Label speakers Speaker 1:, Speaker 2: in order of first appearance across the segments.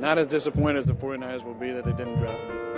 Speaker 1: not as disappointed as the 49ers will be that they didn't draft me.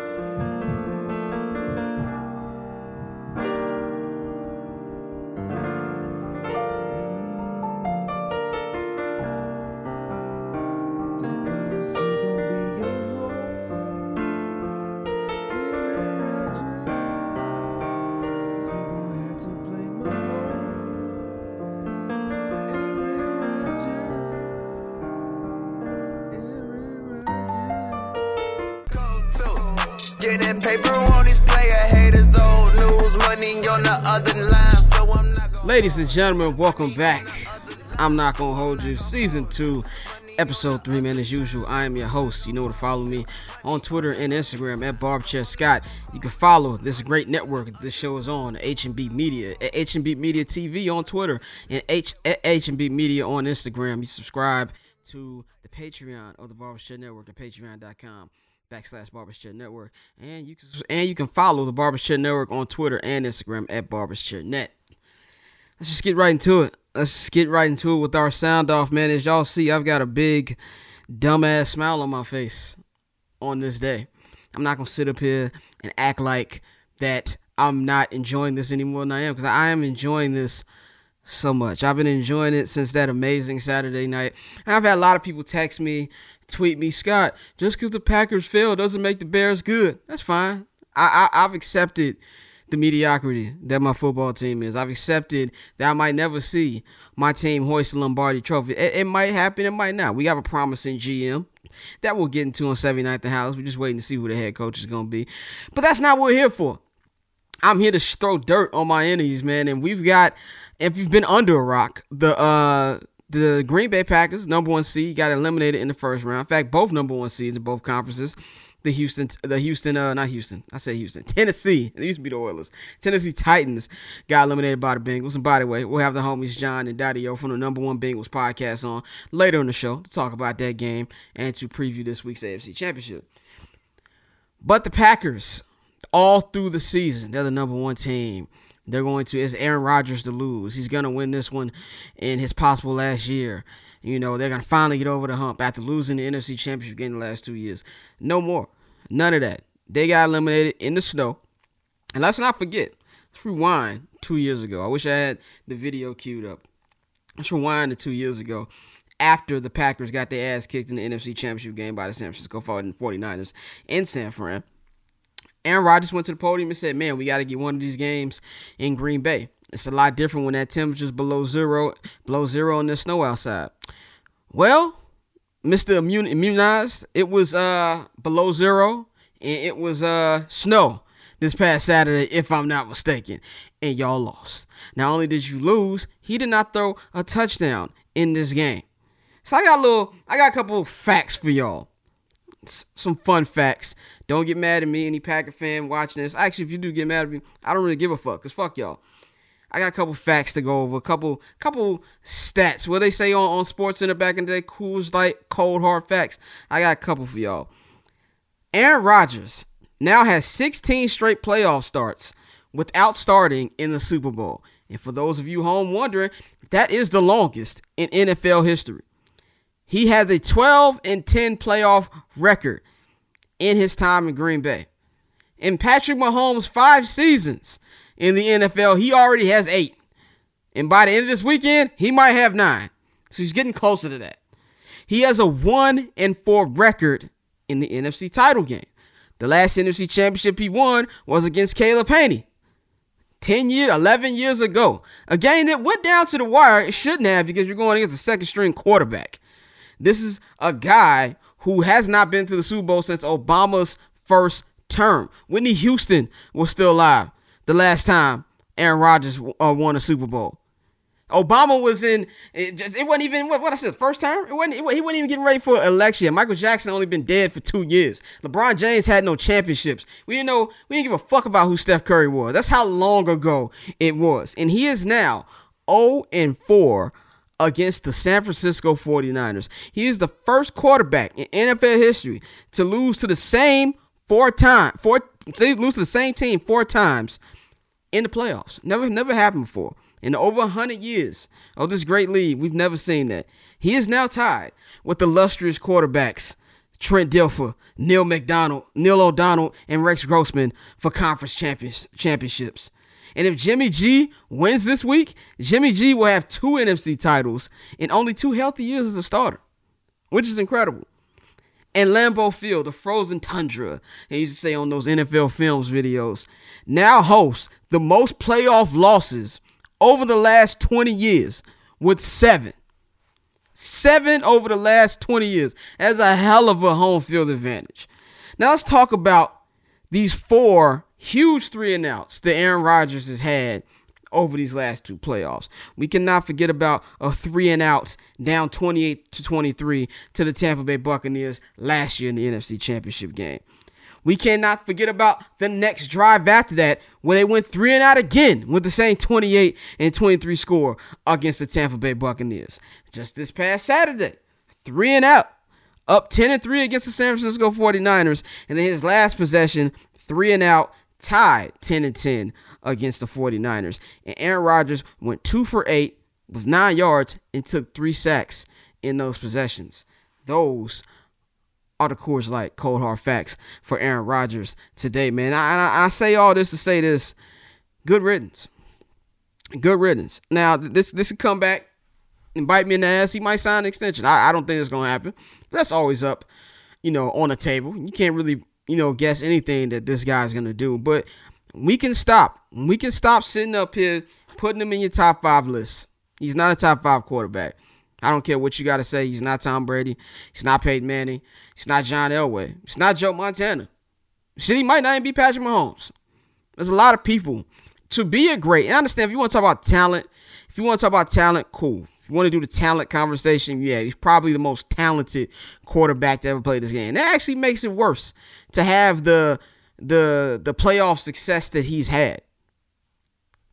Speaker 2: Ladies and gentlemen, welcome back. I'm not gonna hold you. Season two, episode three, man. As usual, I am your host. You know to follow me on Twitter and Instagram at BarbChair Scott. You can follow this great network this show is on, H&B Media, at H&B Media TV on Twitter, and H at H&B Media on Instagram. You subscribe to the Patreon of the Barbershop Network at patreon.com backslash Barbershop Network. And you can and you can follow the Barbershop Network on Twitter and Instagram at Barbershop Net. Let's just get right into it. Let's just get right into it with our sound off, man. As y'all see, I've got a big dumbass smile on my face on this day. I'm not gonna sit up here and act like that I'm not enjoying this anymore than I am, because I am enjoying this so much. I've been enjoying it since that amazing Saturday night. And I've had a lot of people text me, tweet me, Scott, just because the Packers fail doesn't make the Bears good. That's fine. I, I I've accepted the mediocrity that my football team is. I've accepted that I might never see my team hoist the Lombardi Trophy. It, it might happen, it might not. We have a promising GM that we'll get into on 79th and House. We're just waiting to see who the head coach is going to be. But that's not what we're here for. I'm here to throw dirt on my enemies, man. And we've got, if you've been under a rock, the uh the Green Bay Packers, number one seed, got eliminated in the first round. In fact, both number one seeds in both conferences. The Houston, the Houston, uh, not Houston. I say Houston, Tennessee. It used to be the Oilers. Tennessee Titans got eliminated by the Bengals. And by the way, we'll have the homies John and Daddy O from the number one Bengals podcast on later in the show to talk about that game and to preview this week's AFC Championship. But the Packers, all through the season, they're the number one team. They're going to, it's Aaron Rodgers to lose. He's going to win this one in his possible last year. You know, they're going to finally get over the hump after losing the NFC Championship game the last two years. No more. None of that. They got eliminated in the snow. And let's not forget, let's rewind two years ago. I wish I had the video queued up. Let's rewind to two years ago after the Packers got their ass kicked in the NFC Championship game by the San Francisco 49ers in San Fran. Aaron Rodgers went to the podium and said, "Man, we got to get one of these games in Green Bay. It's a lot different when that temperature's below zero, below zero, and there's snow outside." Well, Mister Immun- Immunized, it was uh below zero and it was uh snow this past Saturday, if I'm not mistaken, and y'all lost. Not only did you lose, he did not throw a touchdown in this game. So I got a little, I got a couple facts for y'all some fun facts. Don't get mad at me, any Packer fan watching this. Actually, if you do get mad at me, I don't really give a fuck, cause fuck y'all. I got a couple facts to go over, a couple couple stats. What they say on, on Sports Center back in the day, cool like cold hard facts. I got a couple for y'all. Aaron Rodgers now has 16 straight playoff starts without starting in the Super Bowl. And for those of you home wondering, that is the longest in NFL history. He has a 12 and 10 playoff record in his time in Green Bay. In Patrick Mahomes' five seasons in the NFL, he already has eight. And by the end of this weekend, he might have nine. So he's getting closer to that. He has a 1 and 4 record in the NFC title game. The last NFC championship he won was against Caleb Hanie. 10 years, 11 years ago. A game that went down to the wire. It shouldn't have because you're going against a second string quarterback. This is a guy who has not been to the Super Bowl since Obama's first term. Whitney Houston was still alive the last time Aaron Rodgers uh, won a Super Bowl. Obama was in. It, just, it wasn't even what, what I said. First time. It wasn't. It, he wasn't even getting ready for election. Michael Jackson only been dead for two years. LeBron James had no championships. We didn't know. We didn't give a fuck about who Steph Curry was. That's how long ago it was. And he is now 0 and 4 against the San Francisco 49ers. He is the first quarterback in NFL history to lose to the same four time four lose to the same team four times in the playoffs. Never never happened before. In over 100 years of this great league, we've never seen that. He is now tied with illustrious quarterbacks Trent Dilfer, Neil McDonald, Neil O'Donnell, and Rex Grossman for conference champions, championships. And if Jimmy G wins this week, Jimmy G will have two NFC titles in only two healthy years as a starter, which is incredible. And Lambeau Field, the frozen tundra, they used to say on those NFL Films videos, now hosts the most playoff losses over the last 20 years with seven. Seven over the last 20 years. That's a hell of a home field advantage. Now let's talk about these four huge three and outs that Aaron Rodgers has had over these last two playoffs. We cannot forget about a three and out down 28 to 23 to the Tampa Bay Buccaneers last year in the NFC Championship game. We cannot forget about the next drive after that when they went three and out again with the same 28 and 23 score against the Tampa Bay Buccaneers. Just this past Saturday, three and out, up 10 and 3 against the San Francisco 49ers, and then his last possession, three and out, tied 10 and 10 against the 49ers. And Aaron Rodgers went 2 for 8 with 9 yards and took 3 sacks in those possessions. Those are the Coors Light cold hard facts for Aaron Rodgers today, man. I, I, I say all this to say this: good riddance, good riddance. Now this this could come back and bite me in the ass. He might sign an extension. I, I don't think it's gonna happen. That's always up, you know, on the table. You can't really you know guess anything that this guy's gonna do, but we can stop. We can stop sitting up here putting him in your top five list. He's not a top five quarterback. I don't care what you got to say. He's not Tom Brady. He's not Peyton Manning. He's not John Elway. He's not Joe Montana. Shit, he might not even be Patrick Mahomes. There's a lot of people. To be a great, I understand if you want to talk about talent, if you want to talk about talent, cool. If you want to do the talent conversation, yeah, he's probably the most talented quarterback to ever play this game. And That actually makes it worse to have the the the playoff success that he's had.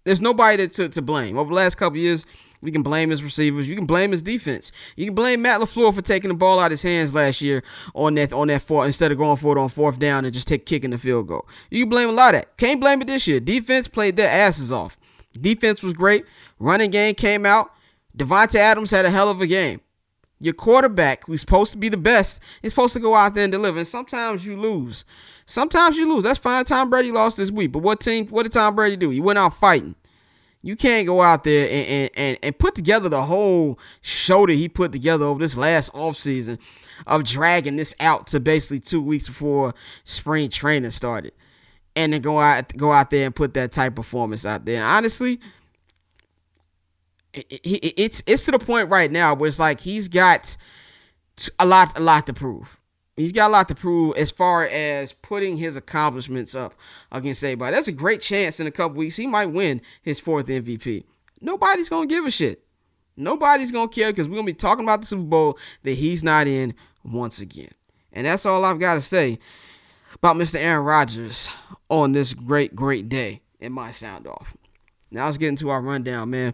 Speaker 2: There's nobody to, to, to blame. Over the last couple years, we can blame his receivers. You can blame his defense. You can blame Matt LaFleur for taking the ball out of his hands last year on that on that fourth instead of going for it on fourth down and just take kicking the field goal. You can blame a lot of that. Can't blame it this year. Defense played their asses off. Defense was great. Running game came out. Davante Adams had a hell of a game. Your quarterback, who's supposed to be the best, is supposed to go out there and deliver. And sometimes you lose. Sometimes you lose. That's fine. Tom Brady lost this week. But what team? What did Tom Brady do? He went out fighting. You can't go out there and, and, and, and, put together the whole show that he put together over this last offseason of dragging this out to basically two weeks before spring training started. And then go out go out there and put that type performance out there. Honestly, it, it, it's it's to the point right now where it's like he's got a lot a lot to prove. He's got a lot to prove as far as putting his accomplishments up against anybody. That's a great chance in a couple weeks. He might win his fourth MVP. Nobody's to give a shit. Nobody's to care because we're to be talking about the Super Bowl that he's not in once again. And that's all I've got to say about Mr. Aaron Rodgers on this great, great day in my sound off. Now let's get into our rundown, man.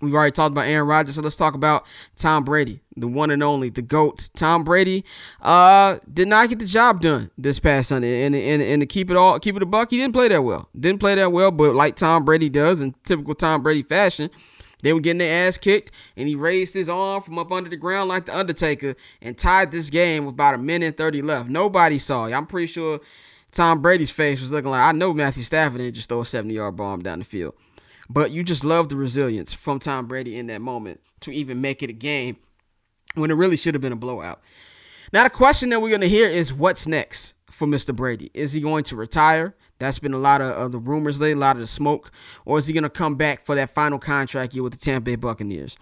Speaker 2: We've already talked about Aaron Rodgers, so let's talk about Tom Brady, the one and only, the GOAT. Tom Brady uh, did not get the job done this past Sunday. And, and, and to keep it all keep it a buck, he didn't play that well. Didn't play that well, but like Tom Brady does in typical Tom Brady fashion, they were getting their ass kicked, and he raised his arm from up under the ground like the Undertaker and tied this game with about a minute and 30 left. Nobody saw it. I'm pretty sure Tom Brady's face was looking like, I know Matthew Stafford didn't just throw a 70 yard bomb down the field. But you just love the resilience from Tom Brady in that moment to even make it a game when it really should have been a blowout. Now, the question that we're going to hear is what's next for Mr. Brady? Is he going to retire? That's been a lot of, of the rumors lately, a lot of the smoke. Or is he going to come back for that final contract year with the Tampa Bay Buccaneers?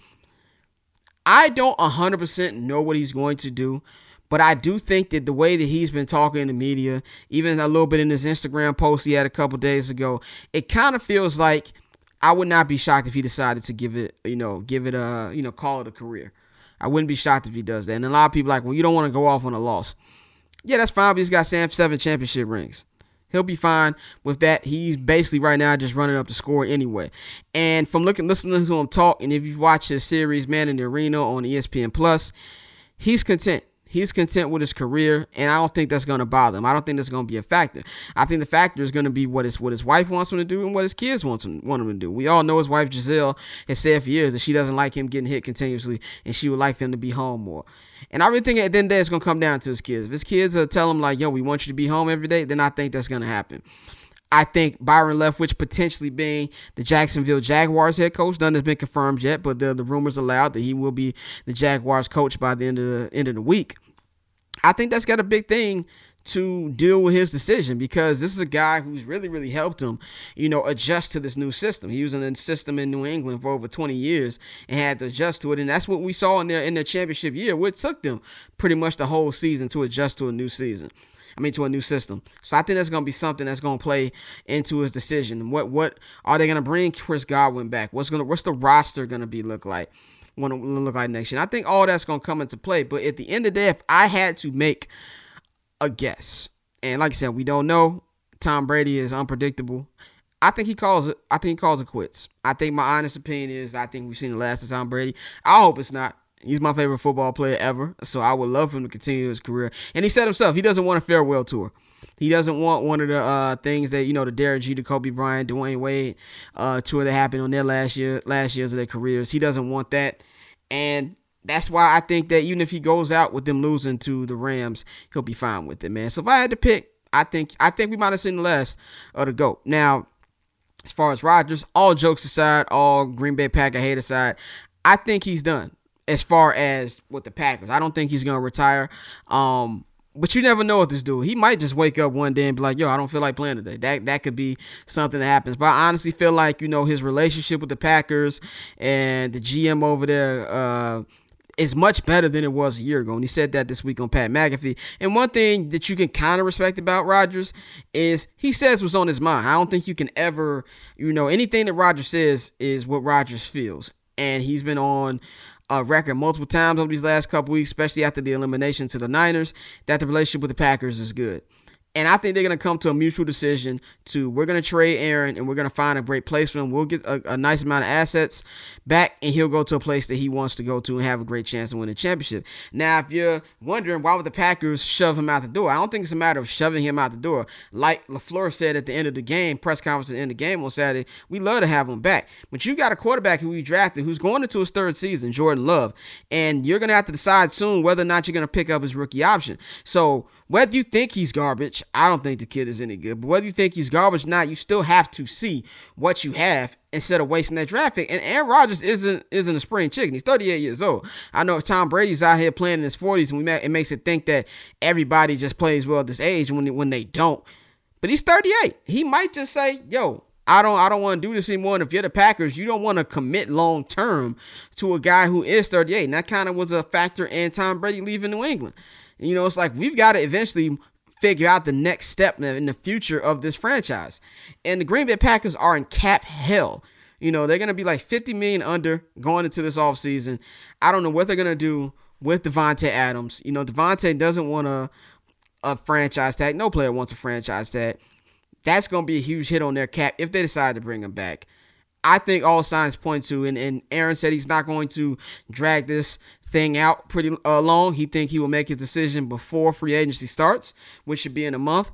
Speaker 2: I don't 100% know what he's going to do, but I do think that the way that he's been talking in the media, even a little bit in his Instagram post he had a couple days ago, it kind of feels like I would not be shocked if he decided to give it, you know, give it a, you know, call it a career. I wouldn't be shocked if he does that. And a lot of people like, well, you don't want to go off on a loss. Yeah, that's fine, but he's got seven championship rings. He'll be fine with that. He's basically right now just running up the score anyway. And from looking, listening to him talk, and if you've watched his series, Man in the Arena on ESPN Plus, he's content. He's content with his career, and I don't think that's going to bother him. I don't think that's going to be a factor. I think the factor is going to be what his what his wife wants him to do and what his kids want him, want him to do. We all know his wife Gisele has said for years that she doesn't like him getting hit continuously, and she would like him to be home more. And I really think at the end of the day, it's going to come down to his kids. If his kids are tell him like, "Yo, we want you to be home every day," then I think that's going to happen. I think Byron Leftwich potentially being the Jacksonville Jaguars head coach. None has been confirmed yet, but the, the rumors allowed that he will be the Jaguars coach by the end of the end of the week. I think that's got a big thing to deal with his decision because this is a guy who's really, really helped him, you know, adjust to this new system. He was in a system in New England for over 20 years and had to adjust to it. And that's what we saw in their in their championship year, which took them pretty much the whole season to adjust to a new season. I mean, to a new system. So I think that's going to be something that's going to play into his decision. What what are they going to bring Chris Godwin back? What's going to what's the roster going to be look like? What to look like next year? And I think all that's going to come into play. But at the end of the day, if I had to make a guess, and like I said, we don't know. Tom Brady is unpredictable. I think he calls it. I think he calls it quits. I think my honest opinion is I think we've seen the last of Tom Brady. I hope it's not. He's my favorite football player ever, so I would love him to continue his career. And he said himself, he doesn't want a farewell tour. He doesn't want one of the uh, things that you know the Derek G, the Kobe Bryant, Dwyane Wade uh, tour that happened on their last year, last years of their careers. He doesn't want that, and that's why I think that even if he goes out with them losing to the Rams, he'll be fine with it, man. So if I had to pick, I think I think we might have seen last of the goat. Now, as far as Rodgers, all jokes aside, all Green Bay Packer hate aside, I think he's done as far as with the Packers. I don't think he's gonna retire. Um, but you never know with this dude. He might just wake up one day and be like, "Yo, I don't feel like playing today." That that could be something that happens. But I honestly feel like you know his relationship with the Packers and the GM over there. Uh, is much better than it was a year ago. And he said that this week on Pat McAfee. And one thing that you can kind of respect about Rodgers is he says what's on his mind. I don't think you can ever, you know, anything that Rodgers says is what Rodgers feels. And he's been on uh, record multiple times over these last couple weeks, especially after the elimination to the Niners, that the relationship with the Packers is good. And I think they're going to come to a mutual decision to we're going to trade Aaron and we're going to find a great place for him. We'll get a, a, nice amount of assets back and he'll go to a place that he wants to go to and have a great chance to win a championship. Now, if you're wondering why would the Packers shove him out the door, I don't think it's a matter of shoving him out the door. Like LaFleur said at the end of the game, press conference at the end of the game on Saturday, we love to have him back. But you got a quarterback who we drafted who's going into his third season, Jordan Love, and you're going to have to decide soon whether or not you're going to pick up his rookie option. So whether you think he's garbage, I don't think the kid is any good. But whether you think he's garbage or not, you still have to see what you have instead of wasting that draft pick. And Aaron Rodgers isn't isn't a spring chicken. He's 38 years old. I know if Tom Brady's out here playing in his 40s, and we it makes it think that everybody just plays well at this age when they, when they don't. But he's 38. He might just say, "Yo, I don't I don't want to do this anymore. And if you're the Packers, you don't want to commit long term to a guy who is 38. And that kind of was a factor in Tom Brady leaving New England. You know, it's like we've got to eventually figure out the next step in the future of this franchise. And the Green Bay Packers are in cap hell. You know, they're going to be like 50 million under going into this offseason. I don't know what they're going to do with Davante Adams. You know, Davante doesn't want a, a franchise tag. No player wants a franchise tag. That's going to be a huge hit on their cap if they decide to bring him back. I think all signs point to, and, and Aaron said he's not going to drag this thing out pretty uh, long. He think he will make his decision before free agency starts, which should be in a month.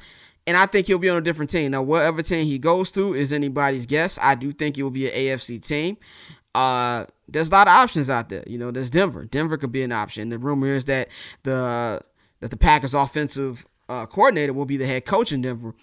Speaker 2: And I think he'll be on a different team. Now, whatever team he goes to is anybody's guess. I do think it will be an AFC team. Uh, there's a lot of options out there. You know, there's Denver. Denver could be an option. The rumor is that the that the Packers offensive uh, coordinator will be the head coach in Denver.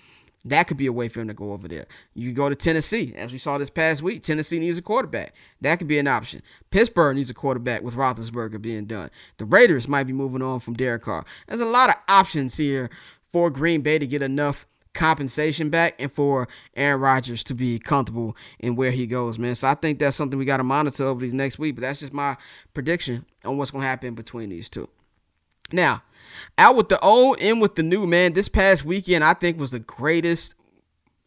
Speaker 2: That could be a way for him to go over there. You go to Tennessee, as we saw this past week. Tennessee needs a quarterback. That could be an option. Pittsburgh needs a quarterback with Roethlisberger being done. The Raiders might be moving on from Derek Carr. There's a lot of options here for Green Bay to get enough compensation back and for Aaron Rodgers to be comfortable in where he goes, man. So I think that's something we got to monitor over these next week. But that's just my prediction on what's going to happen between these two. Now, out with the old, in with the new, man. This past weekend, I think was the greatest,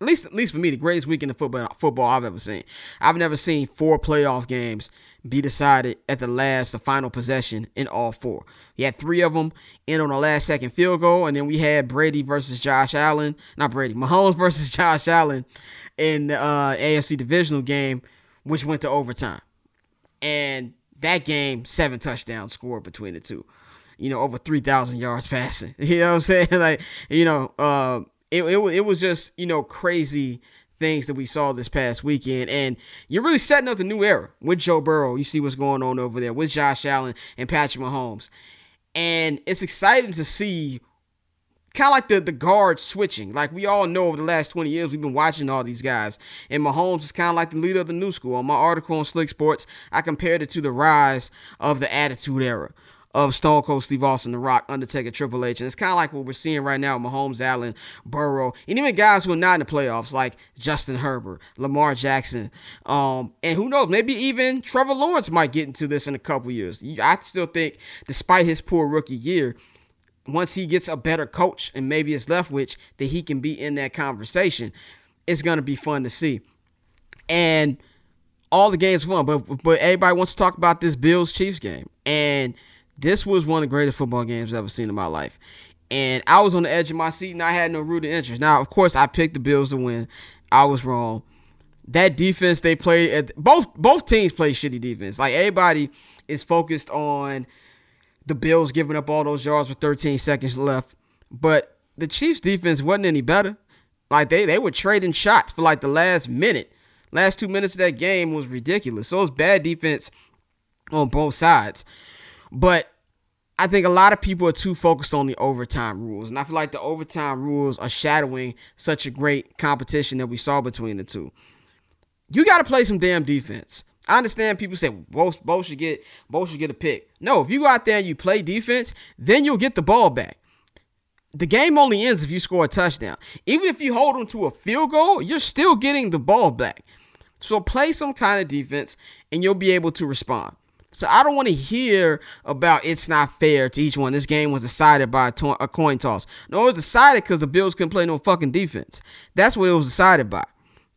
Speaker 2: at least at least for me, the greatest weekend of football football I've ever seen. I've never seen four playoff games be decided at the last, the final possession in all four. You had three of them in on the last second field goal, and then we had Brady versus Josh Allen, not Brady, Mahomes versus Josh Allen in the uh, AFC divisional game, which went to overtime. And that game, seven touchdowns scored between the two. You know, over 3,000 yards passing. You know what I'm saying? like, you know, uh, it, it, it was just, you know, crazy things that we saw this past weekend. And you're really setting up the new era with Joe Burrow. You see what's going on over there with Josh Allen and Patrick Mahomes. And it's exciting to see kind of like the, the guard switching. Like we all know over the last 20 years, we've been watching all these guys. And Mahomes is kind of like the leader of the new school. On my article on Slick Sports, I compared it to the rise of the Attitude Era of Stone Cold Steve Austin, The Rock, Undertaker, Triple H. And it's kind of like what we're seeing right now Mahomes, Allen, Burrow, and even guys who are not in the playoffs like Justin Herbert, Lamar Jackson. Um, and who knows, maybe even Trevor Lawrence might get into this in a couple years. I still think, despite his poor rookie year, once he gets a better coach and maybe it's Leftwich, that he can be in that conversation. It's going to be fun to see. And all the games fun, but but everybody wants to talk about this Bills Chiefs game. And this was one of the greatest football games I've ever seen in my life. And I was on the edge of my seat and I had no rooted interest. Now, of course, I picked the Bills to win. I was wrong. That defense they played at both both teams play shitty defense. Like everybody is focused on the Bills giving up all those yards with 13 seconds left. But the Chiefs defense wasn't any better. Like they they were trading shots for like the last minute. Last two minutes of that game was ridiculous. So it's bad defense on both sides. But I think a lot of people are too focused on the overtime rules. And I feel like the overtime rules are shadowing such a great competition that we saw between the two. You got to play some damn defense. I understand people say both both should get both should get a pick. No, if you go out there and you play defense, then you'll get the ball back. The game only ends if you score a touchdown. Even if you hold them to a field goal, you're still getting the ball back. So play some kind of defense and you'll be able to respond. So I don't want to hear about it's not fair to each one. This game was decided by a, to- a coin toss. No, it was decided because the Bills couldn't play no fucking defense. That's what it was decided by.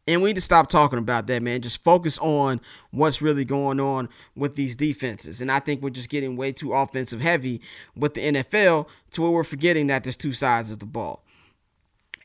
Speaker 2: And we need to stop talking about that, man. Just focus on what's really going on with these defenses. And I think we're just getting way too offensive heavy with the NFL to where we're forgetting that there's two sides of the ball.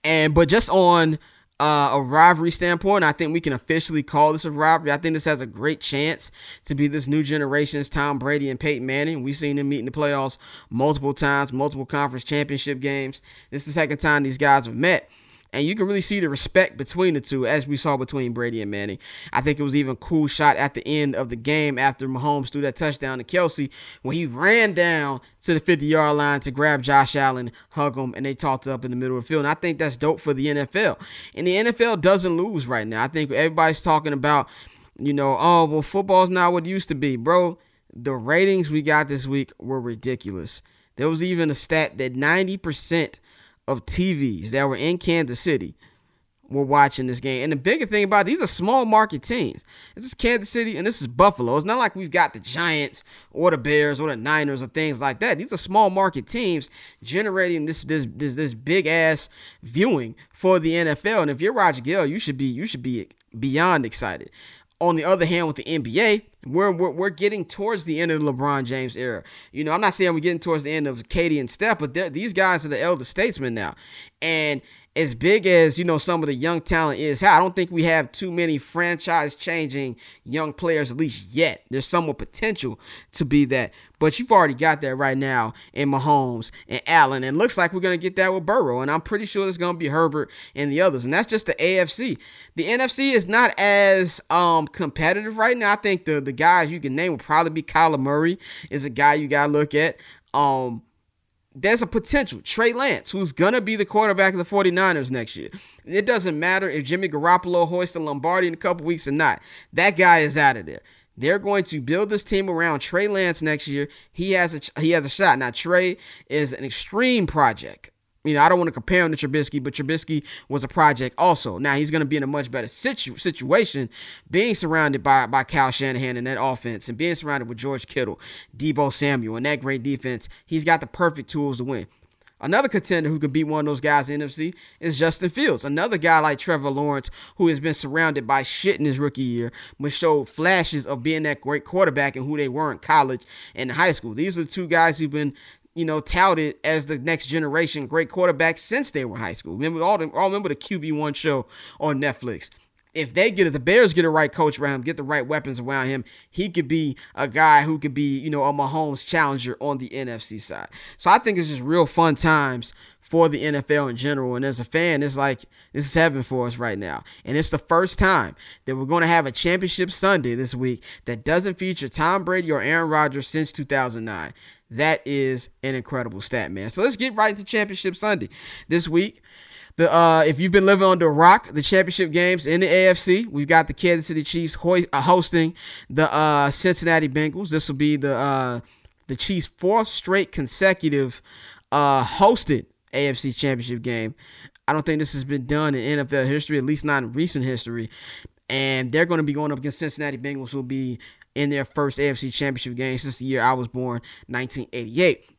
Speaker 2: And but just on uh, a rivalry standpoint, I think we can officially call this a rivalry. I think this has a great chance to be this new generation's Tom Brady and Peyton Manning. We've seen them meet in the playoffs multiple times, multiple conference championship games. This is the second time these guys have met. And you can really see the respect between the two, as we saw between Brady and Manning. I think it was even a cool shot at the end of the game after Mahomes threw that touchdown to Kelce when he ran down to the 50 yard line to grab Josh Allen, hug him, and they talked up in the middle of the field. And I think that's dope for the NFL. And the NFL doesn't lose right now. I think everybody's talking about, you know, oh, well, football's not what it used to be. Bro, the ratings we got this week were ridiculous. There was even a stat that 90% of TVs that were in Kansas City were watching this game. And the bigger thing about it, these are small market teams. This is Kansas City and this is Buffalo. It's not like we've got the Giants or the Bears or the Niners or things like that. These are small market teams generating this this this, this big ass viewing for the NFL. And if you're Roger Goodell, you should be you should be beyond excited. On the other hand, with the NBA, we're, we're, we're getting towards the end of the LeBron James era. You know, I'm not saying we're getting towards the end of KD and Steph, but these guys are the elder statesmen now. And as big as you know some of the young talent is, I don't think we have too many franchise changing young players at least yet. There's some with potential to be that, but you've already got that right now in Mahomes and Allen, and looks like we're gonna get that with Burrow, and I'm pretty sure it's gonna be Herbert and the others, and that's just the AFC. The NFC is not as um competitive right now. I think the the guys you can name will probably be Kyler Murray is a guy you gotta look at. Um, there's a potential. Trey Lance, who's going to be the quarterback of the 49ers next year. It doesn't matter if Jimmy Garoppolo hoists a Lombardi in a couple weeks or not. That guy is out of there. They're going to build this team around Trey Lance next year. He has a he has a shot. Now Trey is an extreme project. You know, I don't want to compare him to Trubisky, but Trubisky was a project also. Now he's going to be in a much better situ- situation, being surrounded by by Kyle Shanahan and that offense, and being surrounded with George Kittle, Deebo Samuel, and that great defense. He's got the perfect tools to win. Another contender who could beat one of those guys in the NFC is Justin Fields. Another guy like Trevor Lawrence, who has been surrounded by shit in his rookie year, but showed flashes of being that great quarterback and who they were in college and high school. These are the two guys who've been you know, touted as the next generation great quarterback since they were high school. Remember all, the, all remember the QB one show on Netflix. if they get it, the Bears get the right coach around him, get the right weapons around him, he could be a guy who could be, you know, a Mahomes challenger on the NFC side. So I think it's just real fun times for the NFL in general. And as a fan, it's like this is heaven for us right now. And it's the first time that we're going to have a championship Sunday this week that doesn't feature Tom Brady or Aaron Rodgers since 2009. That is an incredible stat, man. So let's get right into Championship Sunday this week. The uh, if you've been living under a rock, the championship games in the AFC, we've got the Kansas City Chiefs uh, hosting the uh, Cincinnati Bengals. This will be the uh, the Chiefs' fourth straight consecutive uh, hosted AFC Championship game. I don't think this has been done in NFL history, at least not in recent history. And they're going to be going up against Cincinnati Bengals, who will be in their first AFC Championship game since the year I was born, 1988.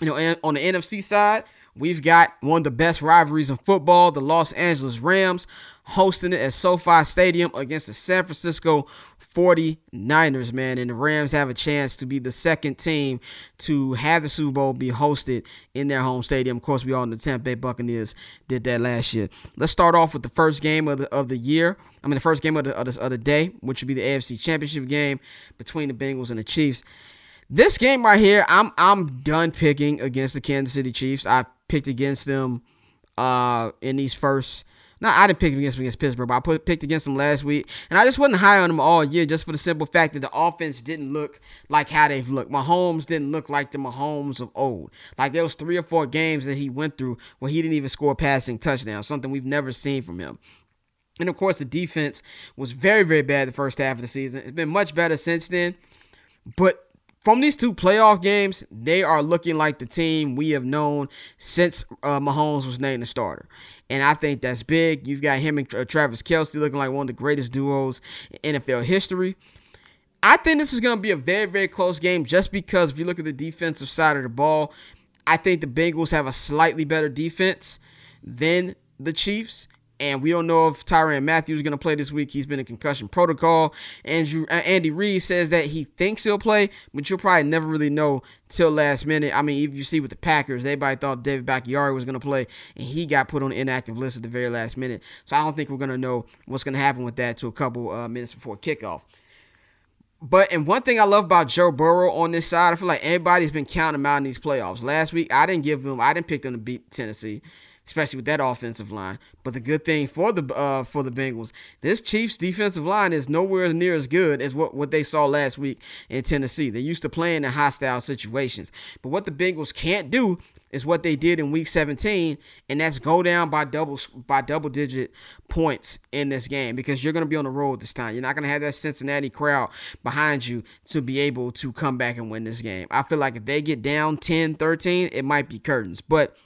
Speaker 2: You know, on the NFC side, we've got one of the best rivalries in football, the Los Angeles Rams hosting it at SoFi Stadium against the San Francisco 49ers, man. And the Rams have a chance to be the second team to have the Super Bowl be hosted in their home stadium. Of course, we all know the Tampa Bay Buccaneers did that last year. Let's start off with the first game of the, of the year. I mean, the first game of the, of the, of the day, which would be the AFC Championship game between the Bengals and the Chiefs. This game right here, I'm I'm done picking against the Kansas City Chiefs. I picked against them uh, in these first – no, I didn't pick him against against Pittsburgh, but I put, picked against them last week, and I just wasn't high on them all year, just for the simple fact that the offense didn't look like how they've looked. Mahomes didn't look like the Mahomes of old. Like there was three or four games that he went through where he didn't even score a passing touchdown, something we've never seen from him. And of course, the defense was very, very bad the first half of the season. It's been much better since then, but from these two playoff games, they are looking like the team we have known since uh, Mahomes was named the starter. And I think that's big. You've got him and uh, Travis Kelce looking like one of the greatest duos in NFL history. I think this is going to be a very, very close game just because if you look at the defensive side of the ball, I think the Bengals have a slightly better defense than the Chiefs. And we don't know if Tyrann Mathieu is going to play this week. He's been in concussion protocol. Andrew uh, Andy Reid says that he thinks he'll play, but you'll probably never really know till last minute. I mean, if you see with the Packers, everybody thought David Bakhtiari was going to play, and he got put on the inactive list at the very last minute. So I don't think we're going to know what's going to happen with that to a couple uh, minutes before kickoff. But and one thing I love about Joe Burrow on this side, I feel like everybody's been counting him out in these playoffs. Last week, I didn't give them, I didn't pick them to beat Tennessee especially with that offensive line. But the good thing for the uh, for the Bengals, this Chiefs defensive line is nowhere near as good as what, what they saw last week in Tennessee. They used to playing in hostile situations. But what the Bengals can't do is what they did in week 17 and that's go down by double by double digit points in this game because you're going to be on the road this time. You're not going to have that Cincinnati crowd behind you to be able to come back and win this game. I feel like if they get down 10-13, it might be curtains. But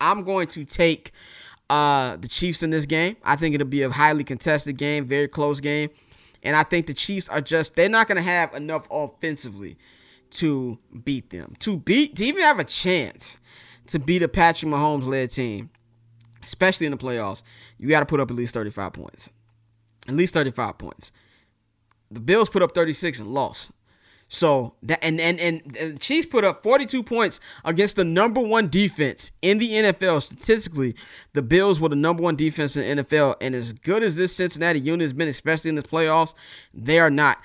Speaker 2: I'm going to take uh, the Chiefs in this game. I think it'll be a highly contested game, very close game. And I think the Chiefs are just, they're not going to have enough offensively to beat them. To beat, to even have a chance to beat a Patrick Mahomes led team, especially in the playoffs, you got to put up at least 35 points. At least 35 points. The Bills put up 36 and lost. So that and and and the Chiefs put up 42 points against the number one defense in the NFL. Statistically, the Bills were the number one defense in the NFL, and as good as this Cincinnati unit has been, especially in the playoffs, they are not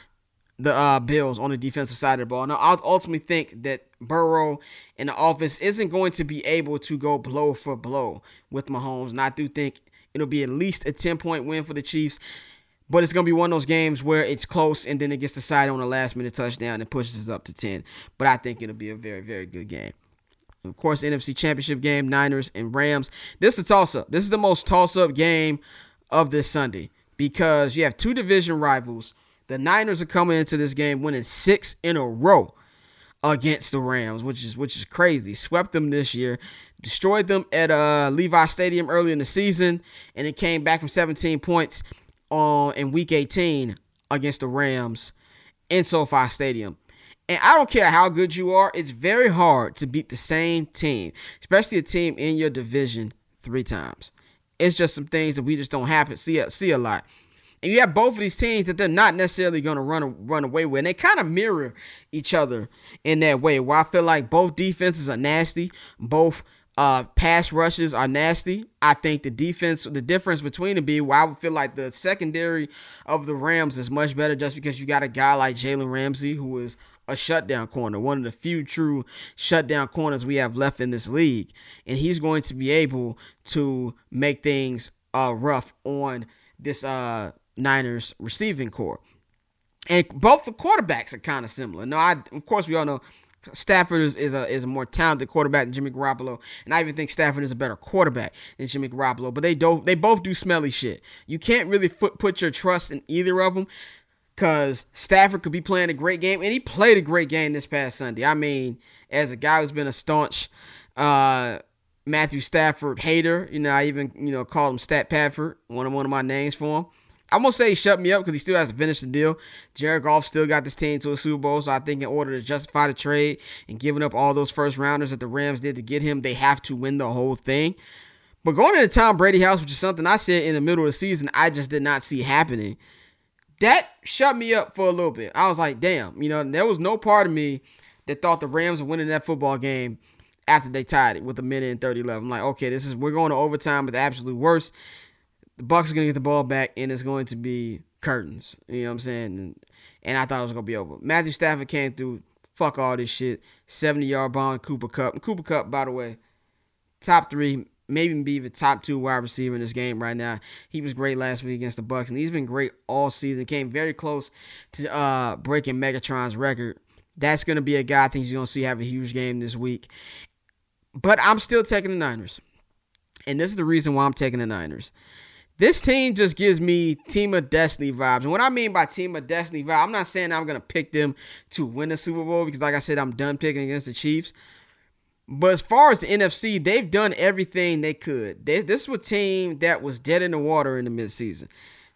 Speaker 2: the uh, Bills on the defensive side of the ball. Now, I ultimately think that Burrow and the office isn't going to be able to go blow for blow with Mahomes, and I do think it'll be at least a 10 point win for the Chiefs. But it's going to be one of those games where it's close and then it gets decided on a last minute touchdown and pushes us up to 10. But I think it'll be a very, very good game. Of course, NFC Championship game, Niners and Rams. This is a toss up. This is the most toss up game of this Sunday because you have two division rivals. The Niners are coming into this game winning six in a row against the Rams, which is which is crazy. Swept them this year, destroyed them at uh, Levi Stadium early in the season, and it came back from 17 points on in week 18 against the Rams in SoFi Stadium. And I don't care how good you are, it's very hard to beat the same team, especially a team in your division three times. It's just some things that we just don't happen see see a lot. And you have both of these teams that they're not necessarily going to run run away with. And they kind of mirror each other in that way. Where I feel like both defenses are nasty, both Uh, pass rushes are nasty. I think the defense, the difference between the be, why I would feel like the secondary of the Rams is much better just because you got a guy like Jalen Ramsey who is a shutdown corner, one of the few true shutdown corners we have left in this league, and he's going to be able to make things uh, rough on this uh, Niners receiving corps. And both the quarterbacks are kind of similar. No, I of course we all know Stafford is, is a is a more talented quarterback than Jimmy Garoppolo, and I even think Stafford is a better quarterback than Jimmy Garoppolo. But they don't they both do smelly shit. You can't really put put your trust in either of them because Stafford could be playing a great game, and he played a great game this past Sunday. I mean, as a guy who's been a staunch uh, Matthew Stafford hater, you know, I even you know called him Stat Padford, one of one of my names for him. I'm gonna say shut me up because he still has to finish the deal. Jared Goff still got this team to a Super Bowl, so I think in order to justify the trade and giving up all those first rounders that the Rams did to get him, they have to win the whole thing. But going into Tom Brady house, which is something I said in the middle of the season, I just did not see happening. That shut me up for a little bit. I was like, damn, you know, there was no part of me that thought the Rams were winning that football game after they tied it with a minute and 30 left. I'm like, okay, this is we're going to overtime with the absolute worst the Bucks are gonna get the ball back, and it's going to be curtains. You know what I'm saying? And, and I thought it was gonna be over. Matthew Stafford came through. Fuck all this shit. 70 yard bomb, Cooper Kupp. And Cooper Kupp, by the way, top three, maybe even be the top two wide receiver in this game right now. He was great last week against the Bucks, and he's been great all season. Came very close to uh, breaking Megatron's record. That's gonna be a guy I think he's gonna see have a huge game this week. But I'm still taking the Niners. And this is the reason why I'm taking the Niners. This team just gives me Team of Destiny vibes. And what I mean by Team of Destiny vibe, I'm not saying I'm going to pick them to win the Super Bowl because, like I said, I'm done picking against the Chiefs. But as far as the NFC, they've done everything they could. They, this was a team that was dead in the water in the midseason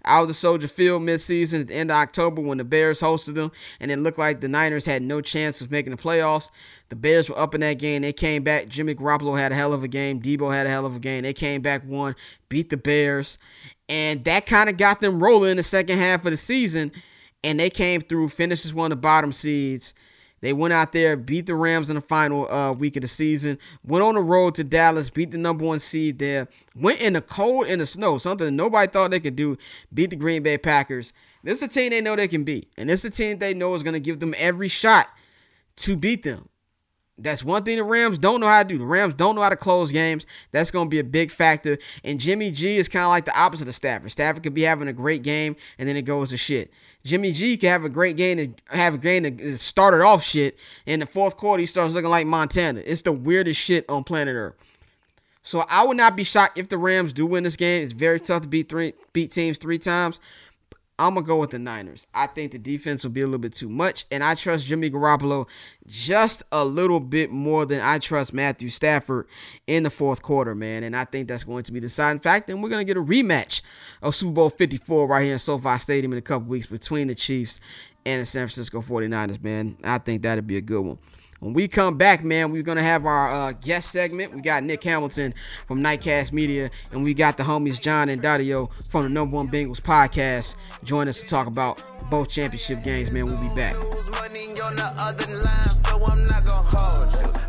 Speaker 2: out of the Soldier Field midseason at the end of October when the Bears hosted them, and it looked like the Niners had no chance of making the playoffs. The Bears were up in that game. They came back. Jimmy Garoppolo had a hell of a game. Deebo had a hell of a game. They came back, won, beat the Bears, and that kind of got them rolling in the second half of the season. And they came through, finished as one of the bottom seeds. They went out there, beat the Rams in the final uh, week of the season, went on the road to Dallas, beat the number one seed there, went in the cold in the snow, something nobody thought they could do, beat the Green Bay Packers. This is a team they know they can beat, and this is a team they know is going to give them every shot to beat them. That's one thing the Rams don't know how to do. The Rams don't know how to close games. That's going to be a big factor. And Jimmy G is kind of like the opposite of Stafford. Stafford could be having a great game and then it goes to shit. Jimmy G can have a great game and have a game that started off shit. In the fourth quarter, he starts looking like Montana. It's the weirdest shit on planet Earth. So I would not be shocked if the Rams do win this game. It's very tough to beat three beat teams three times. I'm gonna go with the Niners. I think the defense will be a little bit too much, and I trust Jimmy Garoppolo just a little bit more than I trust Matthew Stafford in the fourth quarter, man. And I think that's going to be the deciding factor. And we're gonna get a rematch of Super Bowl 54 right here in SoFi Stadium in a couple weeks between the Chiefs and the San Francisco 49ers, man. I think that'd be a good one. When we come back, man, we're gonna have our uh, guest segment. We got Nick Hamilton from Nightcast Media, and we got the homies John and Dario from the Number One Bengals podcast. Join us to talk about both championship games, man. We'll be back.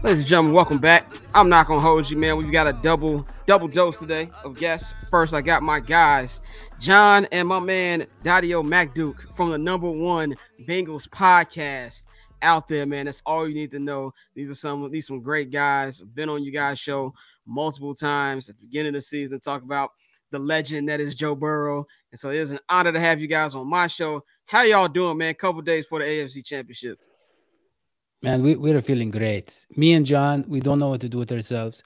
Speaker 2: Ladies and gentlemen, welcome back. I'm not gonna hold you, man. We've got a double double dose today of guests. First, I got my guys, John and my man Dario MacDuke from the Number One Bengals podcast out there, man. That's all you need to know. These are some these some great guys. been on you guys' show multiple times at the beginning of the season. Talk about the legend that is Joe Burrow, and so it is an honor to have you guys on my show. How y'all doing, man? Couple days for the AFC Championship.
Speaker 3: Man, we, we're feeling great. Me and John, we don't know what to do with ourselves.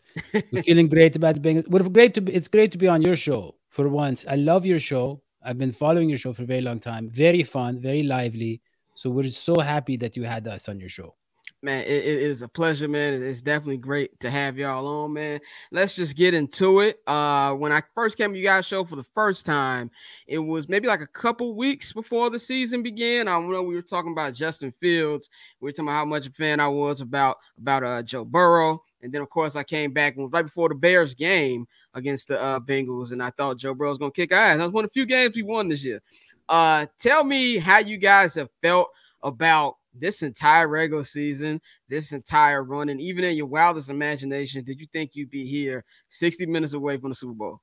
Speaker 3: We're feeling great about being. We're great to. Be, it's great to be on your show for once. I love your show. I've been following your show for a very long time. Very fun, very lively. So we're so happy that you had us on your show.
Speaker 2: Man, it, it is a pleasure, man. It's definitely great to have y'all on, man. Let's just get into it. Uh, when I first came to you guys' show for the first time, it was maybe like a couple weeks before the season began. I don't know we were talking about Justin Fields. We were talking about how much a fan I was about about uh, Joe Burrow. And then, of course, I came back right before the Bears game against the uh, Bengals, and I thought Joe Burrow was going to kick ass. That was one of the few games we won this year. Uh, tell me how you guys have felt about this entire regular season, this entire run, and even in your wildest imagination, did you think you'd be here 60 minutes away from the Super Bowl?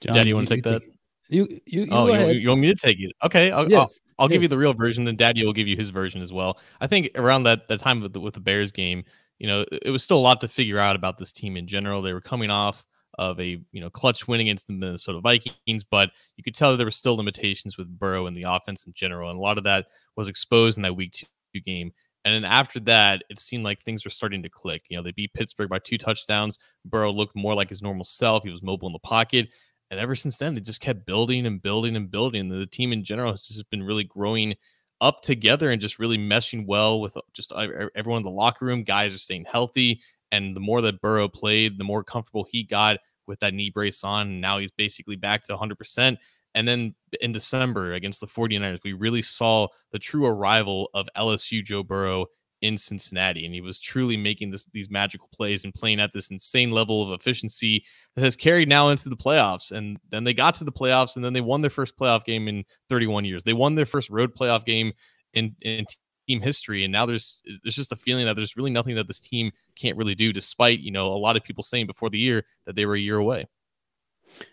Speaker 4: John, Daddy, you want to take that?
Speaker 3: You, you, you
Speaker 4: oh, you, you, want me to take it? Okay, I'll,
Speaker 3: yes,
Speaker 4: I'll, I'll
Speaker 3: yes.
Speaker 4: give you the real version. Then Daddy will give you his version as well. I think around that that time with the, with the Bears game, you know, it was still a lot to figure out about this team in general. They were coming off of a you know clutch win against the Minnesota Vikings, but you could tell there were still limitations with Burrow and the offense in general, and a lot of that was exposed in that Week Two game. And then after that, it seemed like things were starting to click. You know, they beat Pittsburgh by two touchdowns. Burrow looked more like his normal self. He was mobile in the pocket. And ever since then, they just kept building and building and building. The team in general has just been really growing up together and just really meshing well with just uh, everyone in the locker room. Guys are staying healthy. And the more that Burrow played, the more comfortable he got with that knee brace on. Now he's basically back to 100%. And then in December against the 49ers, we really saw the true arrival of LSU Joe Burrow in Cincinnati. And he was truly making this, these magical plays and playing at this insane level of efficiency that has carried now into the playoffs. And then they got to the playoffs and then they won their first playoff game in 31 years. They won their first road playoff game in, in team history. And now there's there's just a feeling that there's really nothing that this team can't really do, despite, you know, a lot of people saying before the year that they were a year away.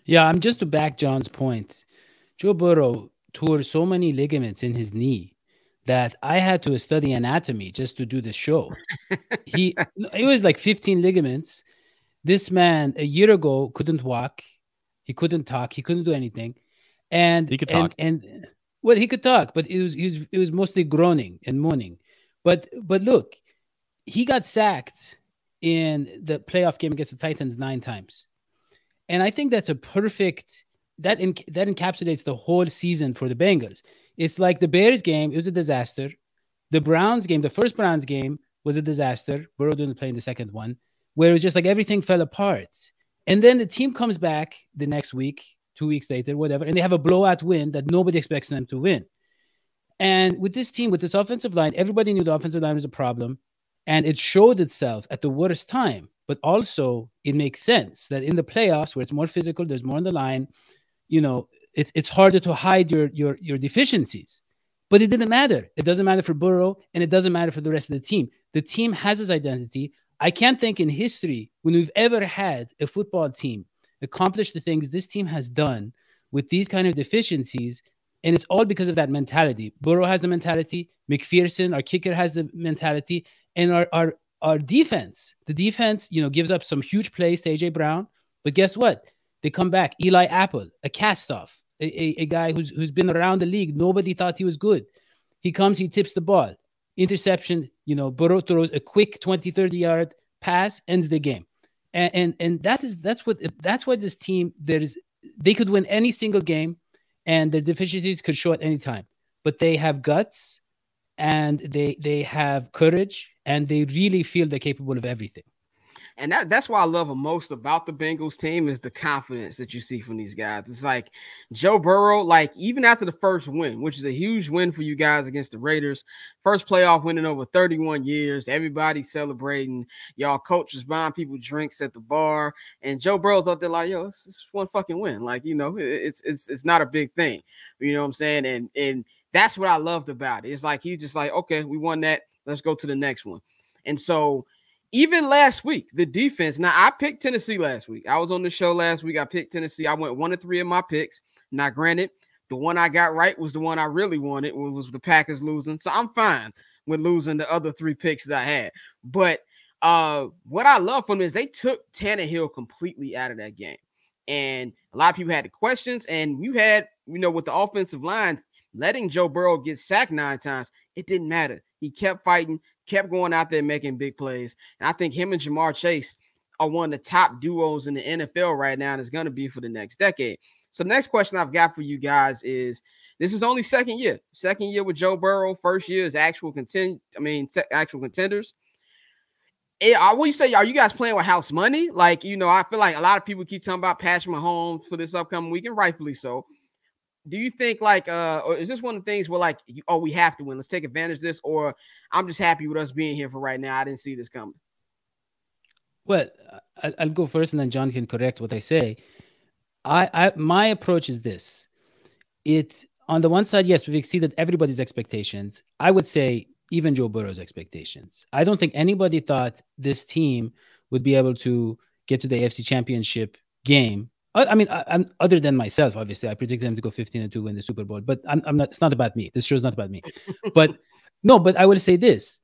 Speaker 3: Yeah, I'm just to back John's point. Joe Burrow tore so many ligaments in his knee that I had to study anatomy just to do the show. he it was like 15 ligaments. This man a year ago couldn't walk, he couldn't talk, he couldn't do anything. And
Speaker 4: he could
Speaker 3: and,
Speaker 4: talk.
Speaker 3: And, well, he could talk, but it was it was it was mostly groaning and moaning. But but look, he got sacked in the playoff game against the Titans nine times. And I think that's a perfect that in, that encapsulates the whole season for the Bengals. It's like the Bears game, it was a disaster. The Browns game, the first Browns game was a disaster. Burrow didn't play in the second one, where it was just like everything fell apart. And then the team comes back the next week, two weeks later, whatever, and they have a blowout win that nobody expects them to win. And with this team, with this offensive line, everybody knew the offensive line was a problem. And it showed itself at the worst time. But also, it makes sense that in the playoffs, where it's more physical, there's more on the line, you know, it's it's harder to hide your your your deficiencies. But it didn't matter. It doesn't matter for Burrow, and it doesn't matter for the rest of the team. The team has its identity. I can't think in history when we've ever had a football team accomplish the things this team has done with these kind of deficiencies. And it's all because of that mentality. Burrow has the mentality. McPherson, our kicker, has the mentality. And our, our, our defense, the defense, you know, gives up some huge plays to AJ Brown. But guess what? They come back. Eli Apple, a cast off, a, a, a, guy who's who's been around the league. Nobody thought he was good. He comes, he tips the ball. Interception, you know, Burrow throws a quick 20, 30 yard pass, ends the game. And and, and that is that's what that's why this team there is they could win any single game and the deficiencies could show at any time. But they have guts and they they have courage and they really feel they're capable of everything.
Speaker 2: And that, that's why I love most about the Bengals team is the confidence that you see from these guys. It's like Joe Burrow, like even after the first win, which is a huge win for you guys against the Raiders, first playoff win in over 31 years. Everybody celebrating. Y'all coaches buying people drinks at the bar, and Joe Burrow's up there like, yo, it's, it's one fucking win. Like you know, it's it's it's not a big thing. You know what I'm saying? And and that's what I loved about it. It's like he's just like, okay, we won that. Let's go to the next one. And so even last week, the defense. Now, I picked Tennessee last week. I was on the show last week. I picked Tennessee. I went one to three of my picks. Now, granted, the one I got right was the one I really wanted, was the Packers losing. So I'm fine with losing the other three picks that I had. But uh, what I love from is they took Tannehill completely out of that game. And a lot of people had the questions, and you had, you know, with the offensive line, letting Joe Burrow get sacked nine times, it didn't matter. He kept fighting, kept going out there making big plays. And I think him and Ja'Marr Chase are one of the top duos in the NFL right now, and it's going to be for the next decade. So, the next question I've got for you guys is this is only second year, second year with Joe Burrow. First year is actual contend, I mean, actual contenders. It, I would say, are you guys playing with house money? Like, you know, I feel like a lot of people keep talking about Patrick Mahomes for this upcoming week, and rightfully so do you think like uh or is this one of the things where like oh we have to win let's take advantage of this or i'm just happy with us being here for right now i didn't see this coming
Speaker 3: well i'll go first and then john can correct what i say i, I my approach is this it on the one side, yes, we've exceeded everybody's expectations. I would say even Joe Burrow's expectations. I don't think anybody thought this team would be able to get to the AFC Championship game. I, I mean, I, other than myself, obviously, I predicted them to go 15 and two win the Super Bowl. But I'm, I'm not. It's not about me. This show's not about me. but no, but I will say this: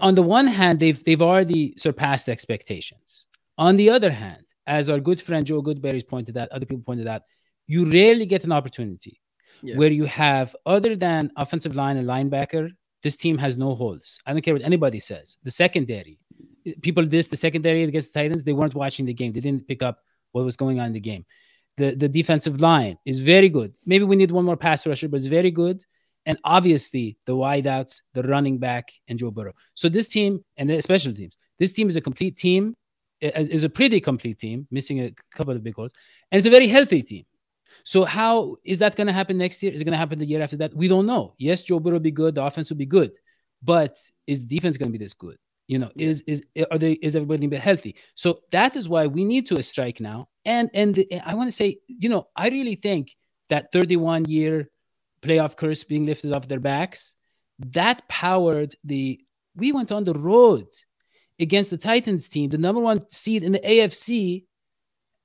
Speaker 3: on the one hand, they've they've already surpassed expectations. On the other hand, as our good friend Joe Goodberry's pointed out, other people pointed out, you rarely get an opportunity yeah. where you have other than offensive line and linebacker this team has no holes. I don't care what anybody says. The secondary, people this the secondary against the Titans, they weren't watching the game. They didn't pick up what was going on in the game. The the defensive line is very good. Maybe we need one more pass rusher, but it's very good. And obviously the wideouts, the running back, and Joe Burrow. So this team and the special teams, this team is a complete team. Is a pretty complete team, missing a couple of big holes, and it's a very healthy team. So how is that going to happen next year? Is it going to happen the year after that? We don't know. Yes, Joe Burrow will be good. The offense will be good, but is the defense going to be this good? You know, is is are they is everybody be healthy? So that is why we need to strike now. And and the, I want to say, you know, I really think that 31 year playoff curse being lifted off their backs that powered the. We went on the road against the Titans team, the number one seed in the AFC,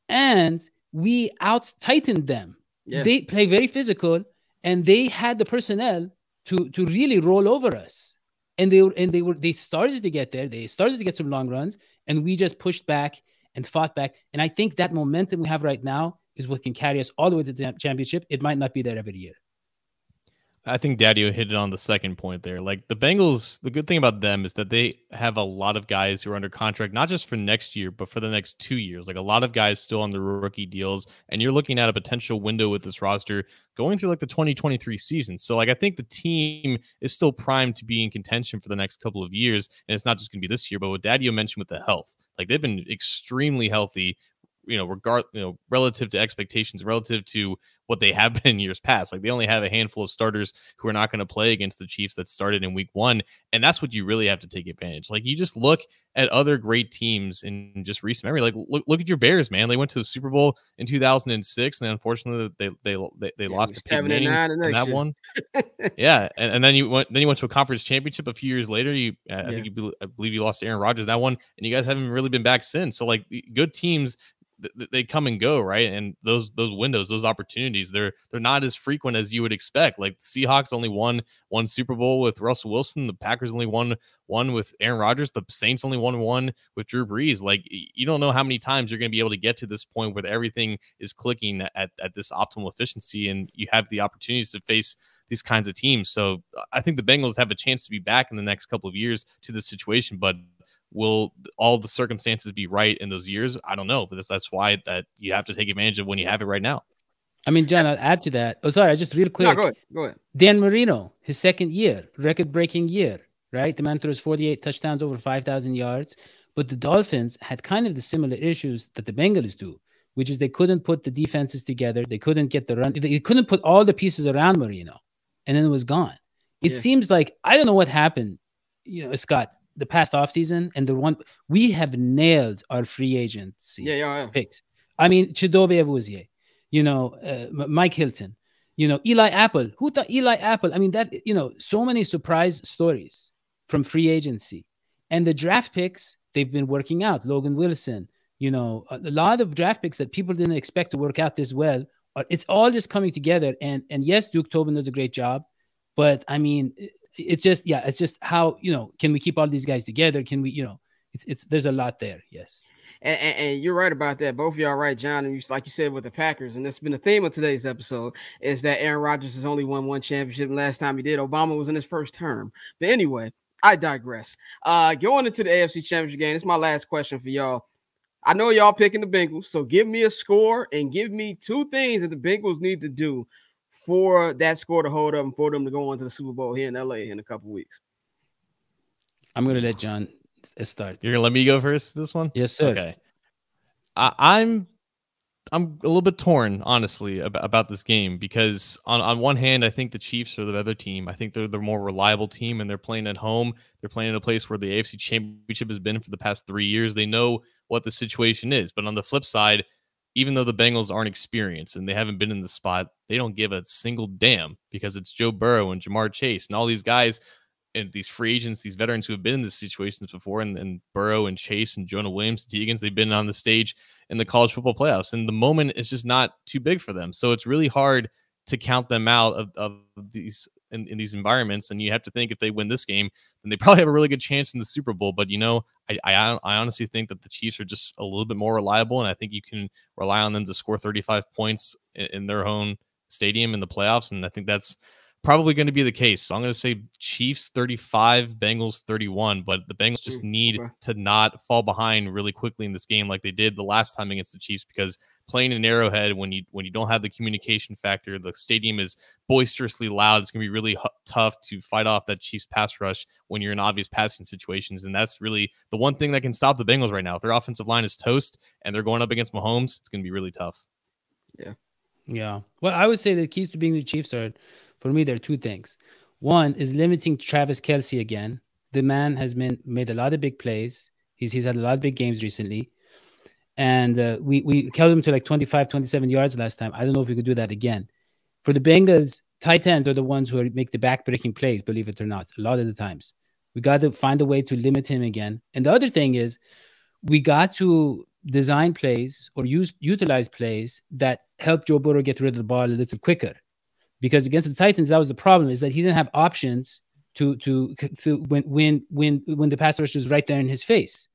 Speaker 3: and we out tightened them. Yeah. They play very physical and they had the personnel to to really roll over us. And they and they were they started to get there. They started to get some long runs, and we just pushed back and fought back. And I think that momentum we have right now is what can carry us all the way to the championship. It might not be there every year.
Speaker 4: I think Daddy hit it on the second point there. Like the Bengals, the good thing about them is that they have a lot of guys who are under contract, not just for next year, but for the next two years. Like a lot of guys still on the rookie deals. And you're looking at a potential window with this roster going through like the 2023 season. So, like, I think the team is still primed to be in contention for the next couple of years. And it's not just going to be this year, but what Daddy mentioned with the health. Like they've been extremely healthy you know, regard, you know, relative to expectations, relative to what they have been in years past. Like they only have a handful of starters who are not going to play against the Chiefs that started in week one. And that's what you really have to take advantage. Like you just look at other great teams in just recent memory. Like look, look at your Bears, man. They went to the Super Bowl in 2006, and unfortunately they they they, they yeah, lost to in that year. one. yeah, and, and then you went then you went to a conference championship a few years later. You I yeah. think you I believe you lost to Aaron Rodgers that one, and you guys haven't really been back since. So like good teams they come and go, right? And those those windows, those opportunities, they're they're not as frequent as you would expect. Like Seahawks only won one Super Bowl with Russell Wilson, the Packers only won one with Aaron Rodgers, the Saints only won one with Drew Brees. Like you don't know how many times you're going to be able to get to this point where everything is clicking at at this optimal efficiency, and you have the opportunities to face these kinds of teams. So I think the Bengals have a chance to be back in the next couple of years to this situation, but will all the circumstances be right in those years? I don't know, but that's, that's why that you have to take advantage of when you have it right now.
Speaker 3: I mean, John, I'll add to that. Oh, sorry, I just real quick.
Speaker 2: No, go ahead. Go ahead.
Speaker 3: Dan Marino, his second year, record-breaking year, right? The man throws 48 touchdowns, over 5,000 yards. But the Dolphins had kind of the similar issues that the Bengals do, which is they couldn't put the defenses together. They couldn't get the run. They couldn't put all the pieces around Marino, and then it was gone. It yeah. seems like I don't know what happened. You know, Scott, the past offseason and the one we have nailed our free agency
Speaker 2: yeah, yeah, yeah.
Speaker 3: picks. I mean, Chidobe Awuzie, you know, uh, Mike Hilton, you know, Eli Apple. Who thought Eli Apple? I mean, that, you know, so many surprise stories from free agency. And the draft picks, they've been working out. Logan Wilson, you know, a, a lot of draft picks that people didn't expect to work out this well. It's all just coming together. And and yes, Duke Tobin does a great job. But I mean, it's just yeah, it's just how you know can we keep all these guys together? Can we you know it's it's there's a lot there. Yes.
Speaker 2: And, and, and, you're right about that. Both of y'all right, John. And you, like you said with the Packers, and that's been the theme of today's episode is that Aaron Rodgers has only won one championship. Last time he did, Obama was in his first term. But anyway, I digress. Uh, going into the AFC Championship game, it's my last question for y'all. I know y'all picking the Bengals, so give me a score and give me two things that the Bengals need to do for that score to hold up and for them to go on to the Super Bowl here in LA in a couple weeks?
Speaker 3: I'm gonna let John start.
Speaker 4: You're gonna let me go first this one?
Speaker 3: Yes, sir.
Speaker 4: Okay. I, I'm I'm a little bit torn, honestly, about, about this game because on, on one hand, I think the Chiefs are the better team. I think they're the more reliable team and they're playing at home. They're playing in a place where the AFC championship has been for the past three years. They know what the situation is. But on the flip side, even though the Bengals aren't experienced and they haven't been in the spot, they don't give a single damn because it's Joe Burrow and Ja'Marr Chase and all these guys and these free agents, these veterans who have been in these situations before, and, and Burrow and Chase and Jonah Williams, Deegans, they've been on the stage in the college football playoffs, and the moment is just not too big for them. So it's really hard to count them out of, of these in, in these environments. And you have to think if they win this game, then they probably have a really good chance in the Super Bowl. But you know, I, I I honestly think that the Chiefs are just a little bit more reliable, and I think you can rely on them to score 35 points in, in their own stadium in the playoffs. And I think that's probably going to be the case. So I'm going to say Chiefs 35, Bengals 31, but the Bengals just need okay. to not fall behind really quickly in this game like they did the last time against the Chiefs because playing in Arrowhead when you when you don't have the communication factor, the stadium is boisterously loud. It's going to be really h- tough to fight off that Chiefs pass rush when you're in obvious passing situations, and that's really the one thing that can stop the Bengals right now. If their offensive line is toast and they're going up against Mahomes, it's going to be really tough.
Speaker 2: Yeah.
Speaker 3: Yeah. Well, I would say the keys to being the Chiefs are for me, there are two things. One is limiting Travis Kelce again. The man has been made a lot of big plays. He's he's had a lot of big games recently. And uh, we we held him to like 25, 27 yards last time. I don't know if we could do that again. For the Bengals, tight ends are the ones who make the back-breaking plays, believe it or not, a lot of the times. We got to find a way to limit him again. And the other thing is, we got to design plays or use utilize plays that help Joe Burrow get rid of the ball a little quicker because against the Titans, that was the problem is that he didn't have options to to to when when when when the pass rush was right there in his face.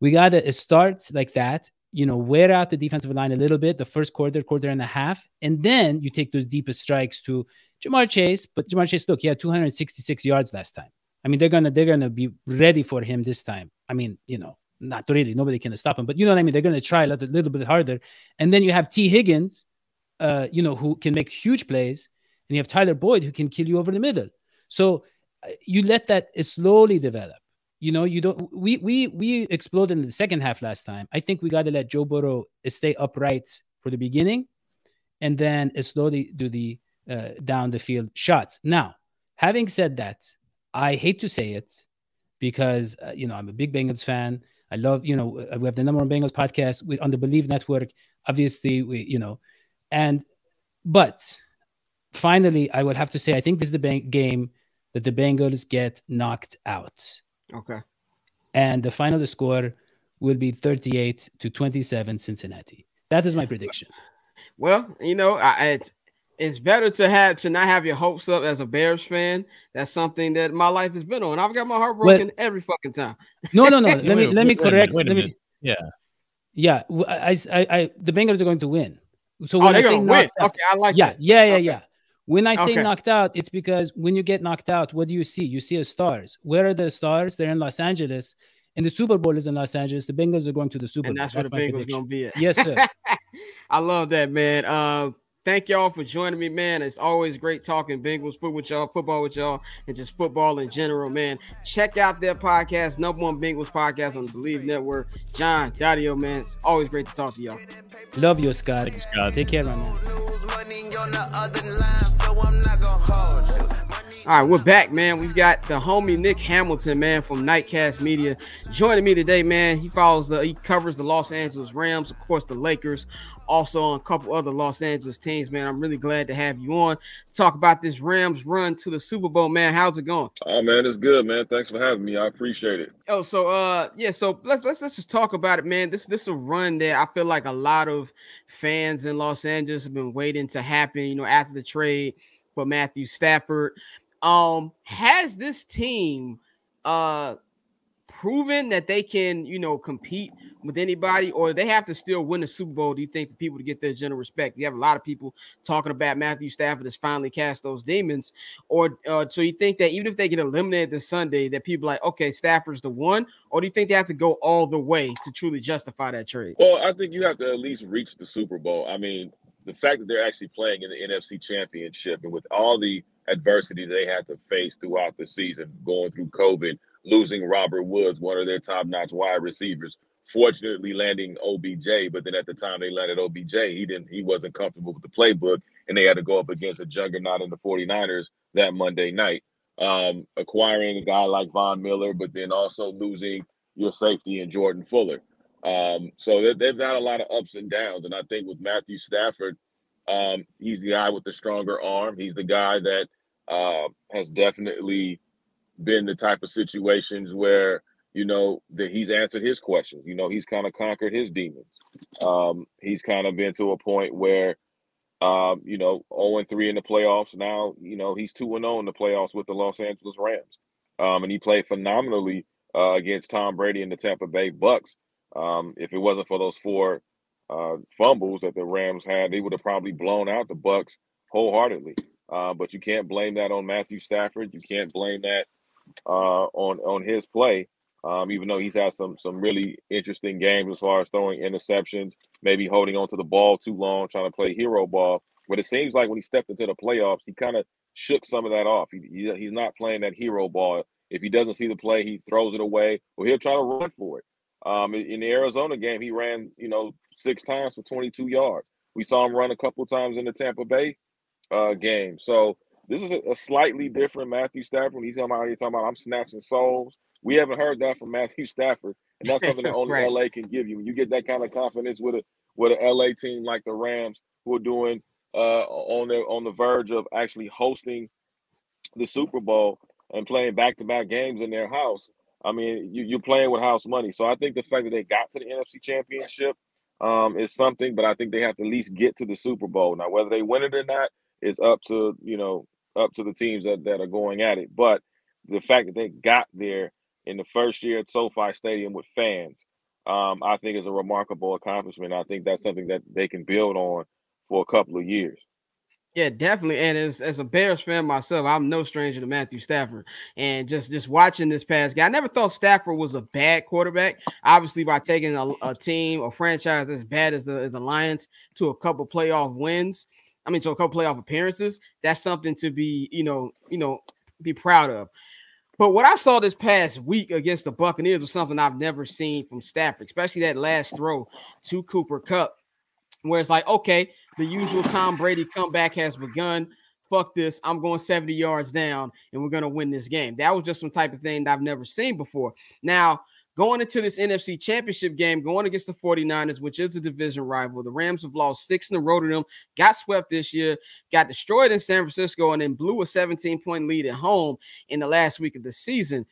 Speaker 3: We got to start like that, you know, wear out the defensive line a little bit, the first quarter, quarter and a half, and then you take those deepest strikes to Ja'Marr Chase. But Ja'Marr Chase, look, he had 266 yards last time. I mean, they're gonna they're gonna be ready for him this time. I mean, you know, not really, nobody can stop him, but you know what I mean. They're gonna try a little, little bit harder, and then you have Tee Higgins, uh, you know, who can make huge plays, and you have Tyler Boyd who can kill you over the middle. So uh, you let that slowly develop. You know, you don't. We we we exploded in the second half last time. I think we got to let Joe Burrow stay upright for the beginning, and then slowly do the uh, down the field shots. Now, having said that, I hate to say it because uh, you know I'm a big Bengals fan. I love you know we have the number one Bengals podcast with on the Believe Network. Obviously, we you know and but finally, I would have to say I think this is the bank game that the Bengals get knocked out.
Speaker 2: Okay.
Speaker 3: And the final score will be 38 to 27 Cincinnati. That is my prediction.
Speaker 2: Well, you know, I, it's it's better to have to not have your hopes up as a Bears fan. That's something that my life has been on. I've got my heart broken well, every fucking time.
Speaker 3: No, no, no. let me let me correct.
Speaker 4: Wait
Speaker 3: let me,
Speaker 4: yeah.
Speaker 3: Yeah, I, I, I, the Bengals are going to win.
Speaker 2: So oh, when oh, I say knocked out,
Speaker 3: okay, I like. Yeah, that. yeah, yeah, okay. yeah. When I say okay. knocked out, it's because when you get knocked out, what do you see? You see a stars. Where are the stars? They're in Los Angeles. And the Super Bowl is in Los Angeles. The Bengals are going to the Super
Speaker 2: and
Speaker 3: Bowl.
Speaker 2: That's, that's where the Bengals going to be at.
Speaker 3: Yes, sir.
Speaker 2: I love that, man. Uh, thank y'all for joining me, man. It's always great talking Bengals football with y'all, football with y'all, and just football in general, man. Check out their podcast, number one Bengals podcast on the Believe Network. John Dario, man. It's always great to talk to y'all.
Speaker 3: Love you, Scott. Thanks, Scott. Take care, man.
Speaker 2: All right, we're back, man. We've got the homie Nick Hamilton, man, from Nightcast Media, joining me today, man. He follows the, he covers the Los Angeles Rams, of course, the Lakers, also on a couple other Los Angeles teams, man. I'm really glad to have you on. Talk about this Rams run to the Super Bowl, man. How's it going?
Speaker 5: Oh man, it's good, man. Thanks for having me. I appreciate it.
Speaker 2: Oh, so uh, yeah. So let's let's let's just talk about it, man. This this is a run that I feel like a lot of fans in Los Angeles have been waiting to happen. You know, after the trade for Matthew Stafford. Um, has this team uh proven that they can, you know, compete with anybody, or they have to still win the Super Bowl? Do you think for people to get their general respect? You have a lot of people talking about Matthew Stafford has finally cast those demons, or uh, so you think that even if they get eliminated this Sunday, that people like, okay, Stafford's the one, or do you think they have to go all the way to truly justify that trade?
Speaker 5: Well, I think you have to at least reach the Super Bowl. I mean, the fact that they're actually playing in the NFC Championship and with all the adversity they had to face throughout the season, going through COVID, losing Robert Woods, one of their top notch wide receivers. Fortunately, landing OBJ, but then at the time they landed OBJ, he didn't, he wasn't comfortable with the playbook, and they had to go up against a juggernaut in the 49ers that Monday night. Um, acquiring a guy like Von Miller, but then also losing your safety in Jordan Fuller. Um, so they, they've had a lot of ups and downs, and I think with Matthew Stafford, um, he's the guy with the stronger arm. He's the guy that uh, has definitely been the type of situations where you know that he's answered his questions. You know, he's kind of conquered his demons. Um, he's kind of been to a point where, um, you know, 0 and 3 in the playoffs. Now, you know, he's 2 and 0 in the playoffs with the Los Angeles Rams. Um, and he played phenomenally uh, against Tom Brady and the Tampa Bay Bucks. Um, if it wasn't for those four uh, fumbles that the Rams had, they would have probably blown out the Bucks wholeheartedly. Uh, but you can't blame that on Matthew Stafford. You can't blame that uh, on on his play. Um, even though he's had some some really interesting games as far as throwing interceptions, maybe holding on to the ball too long, trying to play hero ball. But it seems like when he stepped into the playoffs, he kind of shook some of that off. He, he, he's not playing that hero ball. If he doesn't see the play, he throws it away, or he'll try to run for it. Um, in the Arizona game, he ran, you know, six times for 22 yards. We saw him run a couple times in the Tampa Bay uh, game. So this is a, a, slightly different Matthew Stafford. When He's talking about, he's talking about I'm snatching souls. We haven't heard that from Matthew Stafford, and that's something that only right. LA can give you. When you get that kind of confidence with a with an LA team like the Rams, who are doing uh, on the on the verge of actually hosting the Super Bowl and playing back to back games in their house. I mean, you, you're playing with house money. So I think the fact that they got to the NFC Championship um, is something, but I think they have to at least get to the Super Bowl. Now, whether they win it or not is up to you know up to the teams that, that are going at it. But the fact that they got there in the first year at SoFi Stadium with fans, um, I think is a remarkable accomplishment. I think that's something that they can build on for a couple of years.
Speaker 2: Yeah, definitely. And as, as a Bears fan myself, I'm no stranger to Matthew Stafford. And just just watching this past guy, I never thought Stafford was a bad quarterback. Obviously, by taking a, a team, a franchise as bad as the, as the Lions to a couple playoff wins, I mean, to a couple playoff appearances, that's something to be, you know, you know, be proud of. But what I saw this past week against the Buccaneers was something I've never seen from Stafford, especially that last throw to Cooper Kupp, where it's like, okay, the usual Tom Brady comeback has begun. Fuck this. I'm going 70 yards down and we're going to win this game. That was just some type of thing that I've never seen before. Now, going into this NFC championship game, going against the 49ers, which is a division rival, the Rams have lost six in a row to them, got swept this year, got destroyed in San Francisco, and then blew a 17 point lead at home in the last week of the season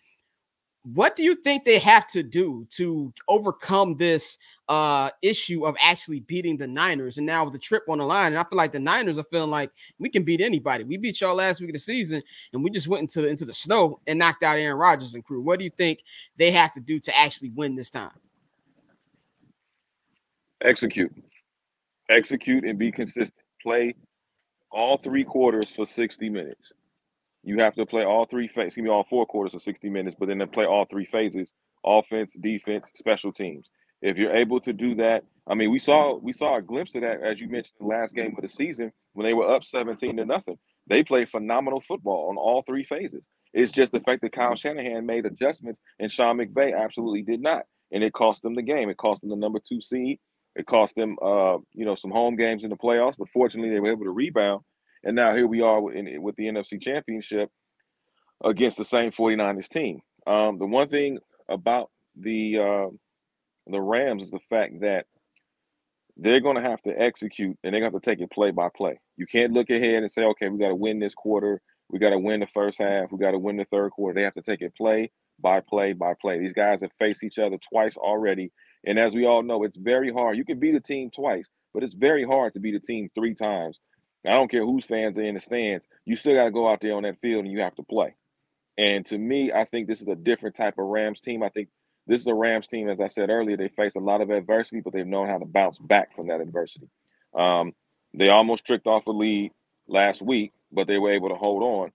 Speaker 2: what do you think they have to do to overcome this uh issue of actually beating the Niners and now with the trip on the line? And I feel like the Niners are feeling like we can beat anybody. We beat y'all last week of the season and we just went into the into the snow and knocked out Aaron Rodgers and crew. What do you think they have to do to actually win this time?
Speaker 5: Execute. Execute and be consistent. Play all three quarters for 60 minutes. You have to play all three phases. Give me all four quarters of 60 minutes, but then to play all three phases: offense, defense, special teams. If you're able to do that, I mean, we saw we saw a glimpse of that as you mentioned the last game of the season when they were up 17 to nothing. They played phenomenal football on all three phases. It's just the fact that Kyle Shanahan made adjustments and Sean McVay absolutely did not, and it cost them the game. It cost them the number two seed. It cost them, uh, you know, some home games in the playoffs, but fortunately they were able to rebound and now here we are in, with the NFC Championship against the same 49ers team. Um, the one thing about the uh, the Rams is the fact that they're going to have to execute and they're going to have to take it play by play. You can't look ahead and say, okay, we got to win this quarter. We got to win the first half. We got to win the third quarter. They have to take it play by play by play. These guys have faced each other twice already. And as we all know, it's very hard. You can beat a team twice, but it's very hard to beat a team three times I don't care whose fans are in the stands. You still got to go out there on that field and you have to play. And to me, I think this is a different type of Rams team. I think this is a Rams team, as I said earlier, they faced a lot of adversity, but they've known how to bounce back from that adversity. Um, they almost tricked off a lead last week, but they were able to hold on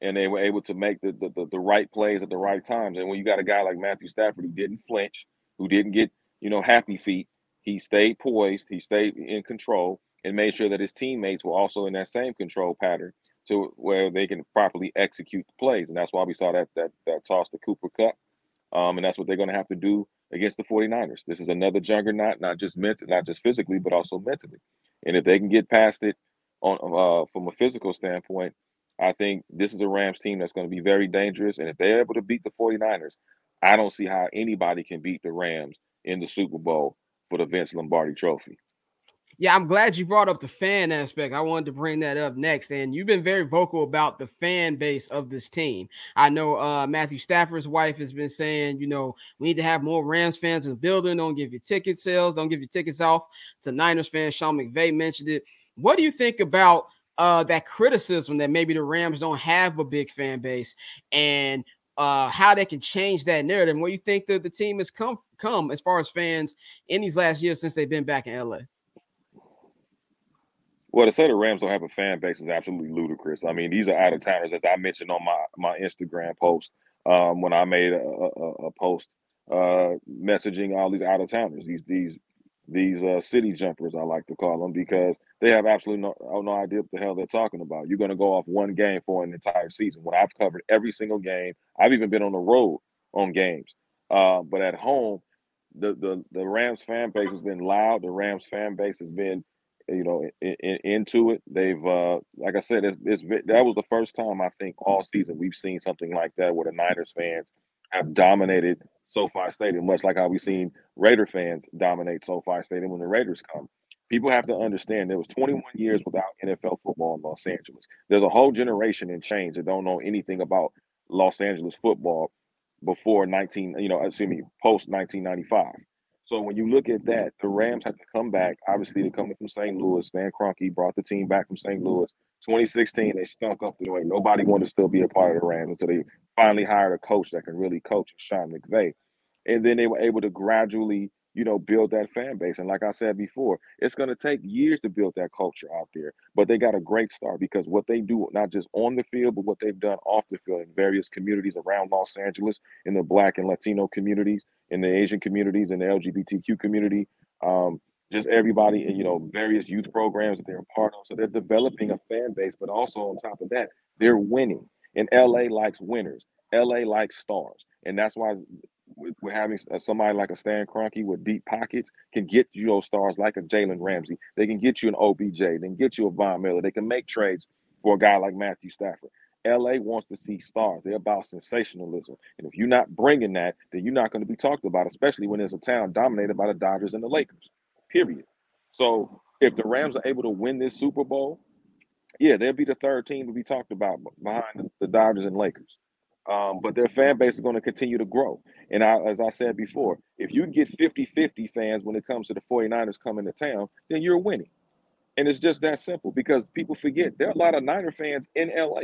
Speaker 5: and they were able to make the, the, the, the right plays at the right times. And when you got a guy like Matthew Stafford who didn't flinch, who didn't get, you know, happy feet, he stayed poised, he stayed in control, and made sure that his teammates were also in that same control pattern to where they can properly execute the plays. And that's why we saw that that that toss to Cooper Kupp. Um, and that's what they're going to have to do against the 49ers. This is another juggernaut, not just mental, not just physically, but also mentally. And if they can get past it on uh, from a physical standpoint, I think this is a Rams team that's going to be very dangerous. And if they're able to beat the 49ers, I don't see how anybody can beat the Rams in the Super Bowl for the Vince Lombardi Trophy.
Speaker 2: Yeah, I'm glad you brought up the fan aspect. I wanted to bring that up next. And you've been very vocal about the fan base of this team. I know uh, Matthew Stafford's wife has been saying, you know, we need to have more Rams fans in the building. Don't give your ticket sales, don't give your tickets off to Niners fans. Sean McVay mentioned it. What do you think about uh, that criticism that maybe the Rams don't have a big fan base and uh, how they can change that narrative? What do you think that the team has come come as far as fans in these last years since they've been back in LA?
Speaker 5: Well, to say the Rams don't have a fan base is absolutely ludicrous. I mean, these are out of towners, as I mentioned on my my Instagram post um, when I made a, a, a post uh, messaging all these out of towners, these these these uh, city jumpers, I like to call them, because they have absolutely no, oh, no idea what the hell they're talking about. You're going to go off one game for an entire season. When I've covered every single game, I've even been on the road on games. Uh, but at home, the, the the Rams fan base has been loud. The Rams fan base has been you know, in, in, into it. They've, uh, like I said, it's, it's, that was the first time I think all season we've seen something like that where the Niners fans have dominated SoFi Stadium, much like how we've seen Raider fans dominate SoFi Stadium when the Raiders come. People have to understand there was 21 years without NFL football in Los Angeles. There's a whole generation in change that don't know anything about Los Angeles football before 19, you know, excuse me, post 1995. So when you look at that, the Rams had to come back. Obviously, they're coming from St. Louis. Stan Kroenke brought the team back from St. Louis. 2016, they stunk up the joint. Nobody wanted to still be a part of the Rams until they finally hired a coach that can really coach Sean McVay. And then they were able to gradually you know, build that fan base. And like I said before, it's going to take years to build that culture out there. But they got a great start because what they do, not just on the field, but what they've done off the field in various communities around Los Angeles, in the Black and Latino communities, in the Asian communities, in the LGBTQ community, um, just everybody, and you know, various youth programs that they're a part of. So they're developing a fan base, but also on top of that, they're winning. And LA likes winners. LA likes stars. And that's why with, having uh, somebody like a Stan Kroenke with deep pockets can get you those stars like a Jalen Ramsey. They can get you an OBJ. They can get you a Von Miller. They can make trades for a guy like Matthew Stafford. LA wants to see stars. They're about sensationalism. And if you're not bringing that, then you're not going to be talked about, especially when there's a town dominated by the Dodgers and the Lakers. Period. So if the Rams are able to win this Super Bowl, yeah, they'll be the third team to be talked about behind the Dodgers and Lakers. Um, but their fan base is going to continue to grow. And I, as I said before, if you get 50 50 fans when it comes to the 49ers coming to town, then you're winning. And it's just that simple because people forget there are a lot of Niner fans in LA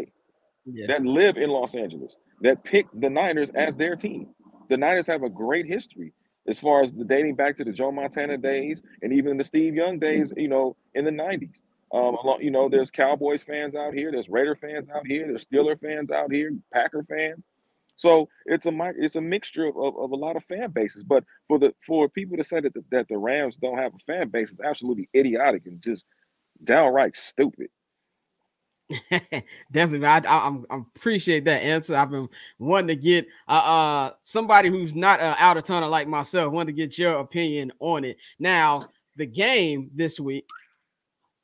Speaker 5: yeah. that live in Los Angeles that pick the Niners as their team. The Niners have a great history as far as the dating back to the Joe Montana days and even the Steve Young days, you know, in the 90s. Um, you know, there's Cowboys fans out here, there's Raider fans out here, there's Steeler fans out here, Packer fans. So it's a it's a mixture of, of, of, a lot of fan bases. But for the for people to say that the, that the Rams don't have a fan base is absolutely idiotic and just downright stupid.
Speaker 2: Definitely, I, I, I, appreciate that answer. I've been wanting to get uh, uh somebody who's not uh, out of tunnel like myself. Wanted to get your opinion on it. Now, the game this week.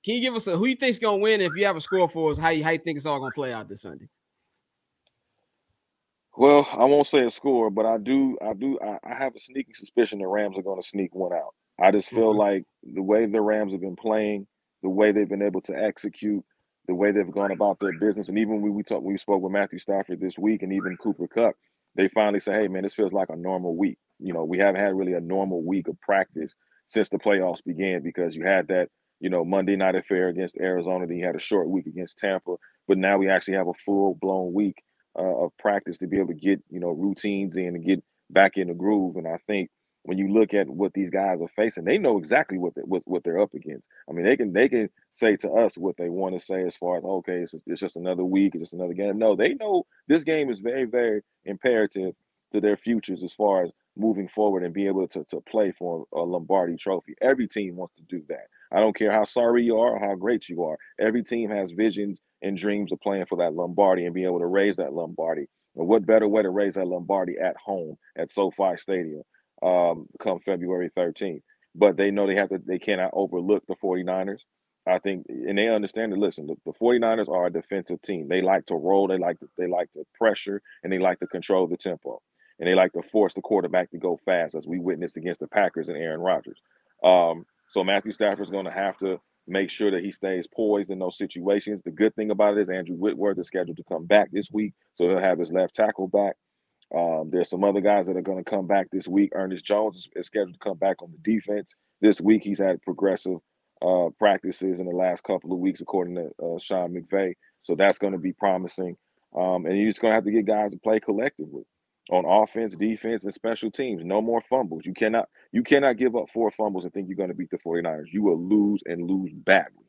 Speaker 2: Can you give us a who you think's gonna win? If you have a score for us, how you how you think it's all gonna play out this Sunday?
Speaker 5: Well, I won't say a score, but I do, I do, I, I have a sneaking suspicion the Rams are going to sneak one out. I just feel mm-hmm. like the way the Rams have been playing, the way they've been able to execute, the way they've gone about their business, and even when we talked, we spoke with Matthew Stafford this week, and even Cooper Kupp, they finally say, "Hey, man, this feels like a normal week." You know, we haven't had really a normal week of practice since the playoffs began because you had that, you know, Monday night affair against Arizona, then you had a short week against Tampa, but now we actually have a full blown week uh, of practice to be able to get you know routines in and get back in the groove. And I think when you look at what these guys are facing, they know exactly what they, what, what they're up against. I mean, they can they can say to us what they want to say as far as okay, it's, it's just another week, it's just another game. No, they know this game is very very imperative to their futures as far as moving forward and be able to, to play for a Lombardi trophy. Every team wants to do that. I don't care how sorry you are or how great you are. Every team has visions and dreams of playing for that Lombardi and being able to raise that Lombardi. And what better way to raise that Lombardi at home at SoFi Stadium um, come February 13th? But they know they have to, they cannot overlook the 49ers. I think, and they understand that. Listen, the, the 49ers are a defensive team. They like to roll, they like to, they like to pressure, and they like to control the tempo. and they like to force the quarterback to go fast, as we witnessed against the Packers and Aaron Rodgers. Um, so Matthew Stafford's going to have to make sure that he stays poised in those situations. The good thing about it is Andrew Whitworth is scheduled to come back this week, so he'll have his left tackle back. Um, there's some other guys that are going to come back this week. Ernest Jones is, is, scheduled to come back on the defense this week. He's had progressive uh, practices in the last couple of weeks, according to uh, Sean McVay. So that's going to be promising. Um, and you're just going to have to get guys to play collectively on offense, defense, and special teams. No more fumbles. You cannot you cannot give up four fumbles and think you're going to beat the 49ers. You will lose and lose badly.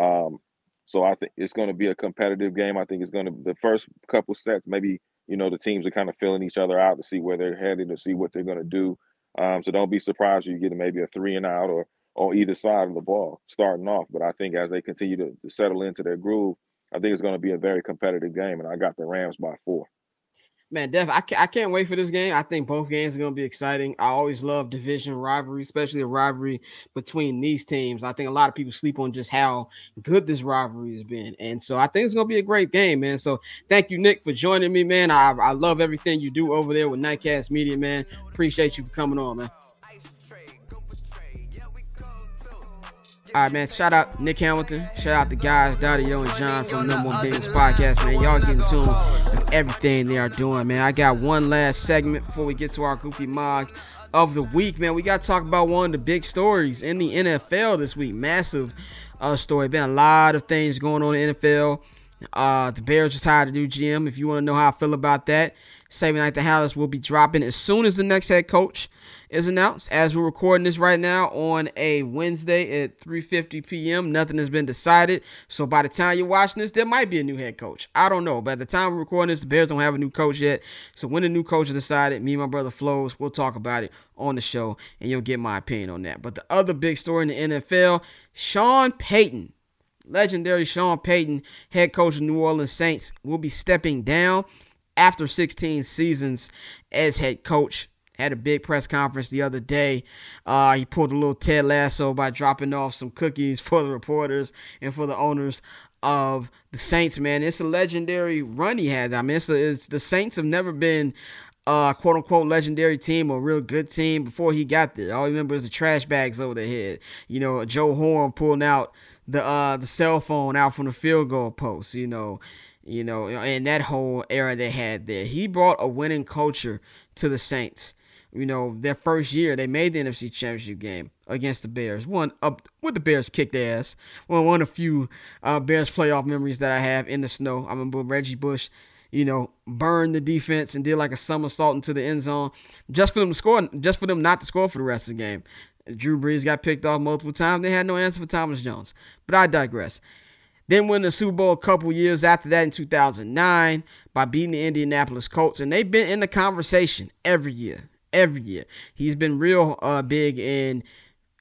Speaker 5: Um, so I think it's going to be a competitive game. I think it's going to the first couple sets, maybe you know the teams are kind of filling each other out to see where they're headed to see what they're going to do. Um, so don't be surprised if you get maybe a three and out or on either side of the ball starting off. But I think as they continue to, to settle into their groove, I think it's going to be a very competitive game. And I got the Rams by four.
Speaker 2: Man, Def, I can't, I can't wait for this game. I think both games are going to be exciting. I always love division rivalry, especially a rivalry between these teams. I think a lot of people sleep on just how good this rivalry has been. And so I think it's going to be a great game, man. So thank you, Nick, for joining me, man. I, I love everything you do over there with Nightcast Media, man. Appreciate you for coming on, man. All right, man. Shout out Nick Hamilton. Shout out the guys, Dario and John from Number One Business Podcast, man. Y'all getting tuned with everything they are doing, man. I got one last segment before we get to our goofy mog of the week, man. We got to talk about one of the big stories in the NFL this week. Massive uh, story. Been a lot of things going on in the NFL. Uh, the Bears just hired a new GM. If you want to know how I feel about that, Saving Night the Hallis will be dropping as soon as the next head coach is announced. As we're recording this right now on a Wednesday at 3:50 p.m., nothing has been decided. So by the time you're watching this, there might be a new head coach. I don't know. But at the time we're recording this, the Bears don't have a new coach yet. So when the new coach is decided, me and my brother Flows, we'll talk about it on the show, and you'll get my opinion on that. But the other big story in the NFL, Sean Payton legendary Sean Payton, head coach of New Orleans Saints, will be stepping down after 16 seasons as head coach. Had a big press conference the other day. Uh, he pulled a little Ted Lasso by dropping off some cookies for the reporters and for the owners of the Saints. Man, it's a legendary run he had. I mean, it's, a, it's the Saints have never been uh, quote unquote legendary team or real good team before he got there. All I remember is the trash bags over their head. You know, Joe Horn pulling out the uh the cell phone out from the field goal post. You know, you know, in that whole era they had there. He brought a winning culture to the Saints. You know, their first year they made the NFC Championship game against the Bears. One up with the Bears kicked ass. Well, one of few uh, Bears playoff memories that I have in the snow. I remember Reggie Bush, you know, burned the defense and did like a somersault into the end zone just for them to score, just for them not to score for the rest of the game. Drew Brees got picked off multiple times. They had no answer for Thomas Jones. But I digress. Then win the Super Bowl a couple years after that in 2009 by beating the Indianapolis Colts. And they've been in the conversation every year. Every year. He's been real uh, big in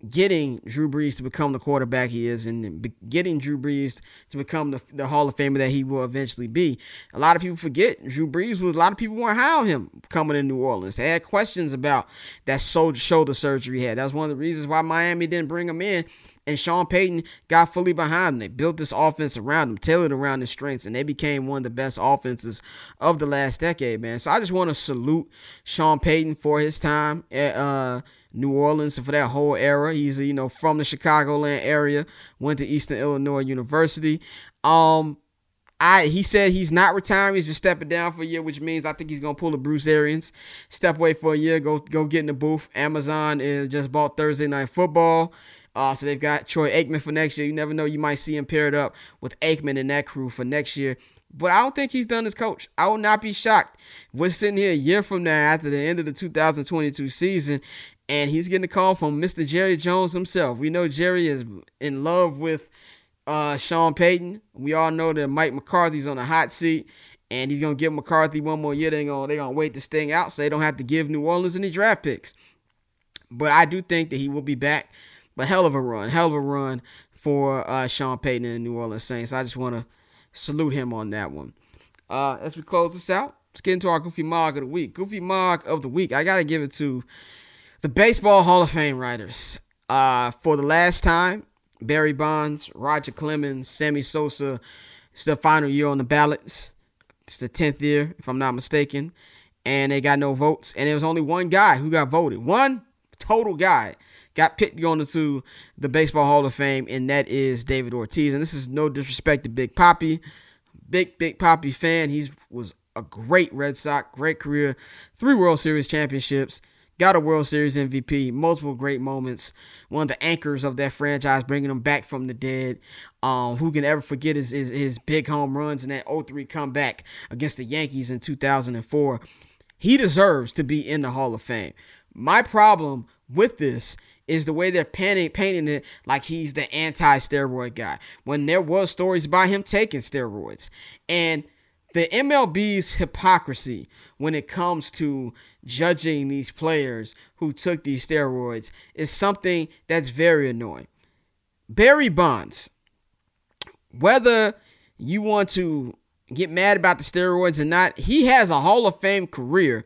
Speaker 2: getting Drew Brees to become the quarterback he is and getting Drew Brees to become the, the Hall of Famer that he will eventually be. A lot of people forget Drew Brees was a lot of people weren't high on him coming in New Orleans. They had questions about that shoulder surgery he had. That was one of the reasons why Miami didn't bring him in and Sean Payton got fully behind him. They built this offense around him, tailored around his strengths, and they became one of the best offenses of the last decade, man. So I just want to salute Sean Payton for his time at uh, New Orleans for that whole era. He's you know from the Chicagoland area, went to Eastern Illinois University. Um, I he said he's not retiring, he's just stepping down for a year, which means I think he's gonna pull a Bruce Arians, step away for a year, go go get in the booth. Amazon is just bought Thursday Night Football. Uh, so they've got Troy Aikman for next year. You never know, you might see him paired up with Aikman and that crew for next year. But I don't think he's done as coach. I will not be shocked. We're sitting here a year from now after the end of the 2022 season, and he's getting a call from Mr. Jerry Jones himself. We know Jerry is in love with uh, Sean Payton. We all know that Mike McCarthy's on the hot seat, and he's gonna give McCarthy one more year. They're gonna wait this thing out, so they don't have to give New Orleans any draft picks. But I do think that he will be back but hell of a run, hell of a run for uh, Sean Payton and the New Orleans Saints. I just want to salute him on that one. Uh, as we close this out, let's get into our Goofy Mog of the week. Goofy Mog of the week. I got to give it to the Baseball Hall of Fame writers. Uh, for the last time, Barry Bonds, Roger Clemens, Sammy Sosa. It's the final year on the ballots. It's the 10th year, if I'm not mistaken. and they got no votes. And there was only one guy who got voted. One total guy got picked going into the Baseball Hall of Fame, and that is David Ortiz. And this is no disrespect to Big Poppy. Big, Big Poppy fan. He was a great Red Sox, great career, three World Series championships, got a World Series MVP, multiple great moments. One of the anchors of that franchise, bringing them back from the dead. Um, who can ever forget his, his, his big home runs and that 0-3 comeback against the Yankees in 2004? He deserves to be in the Hall of Fame. My problem with this is the way they're painting, painting it like he's the anti-steroid guy when there was stories about him taking steroids and the MLB's hypocrisy when it comes to judging these players who took these steroids is something that's very annoying. Barry Bonds, whether you want to get mad about the steroids or not, he has a Hall of Fame career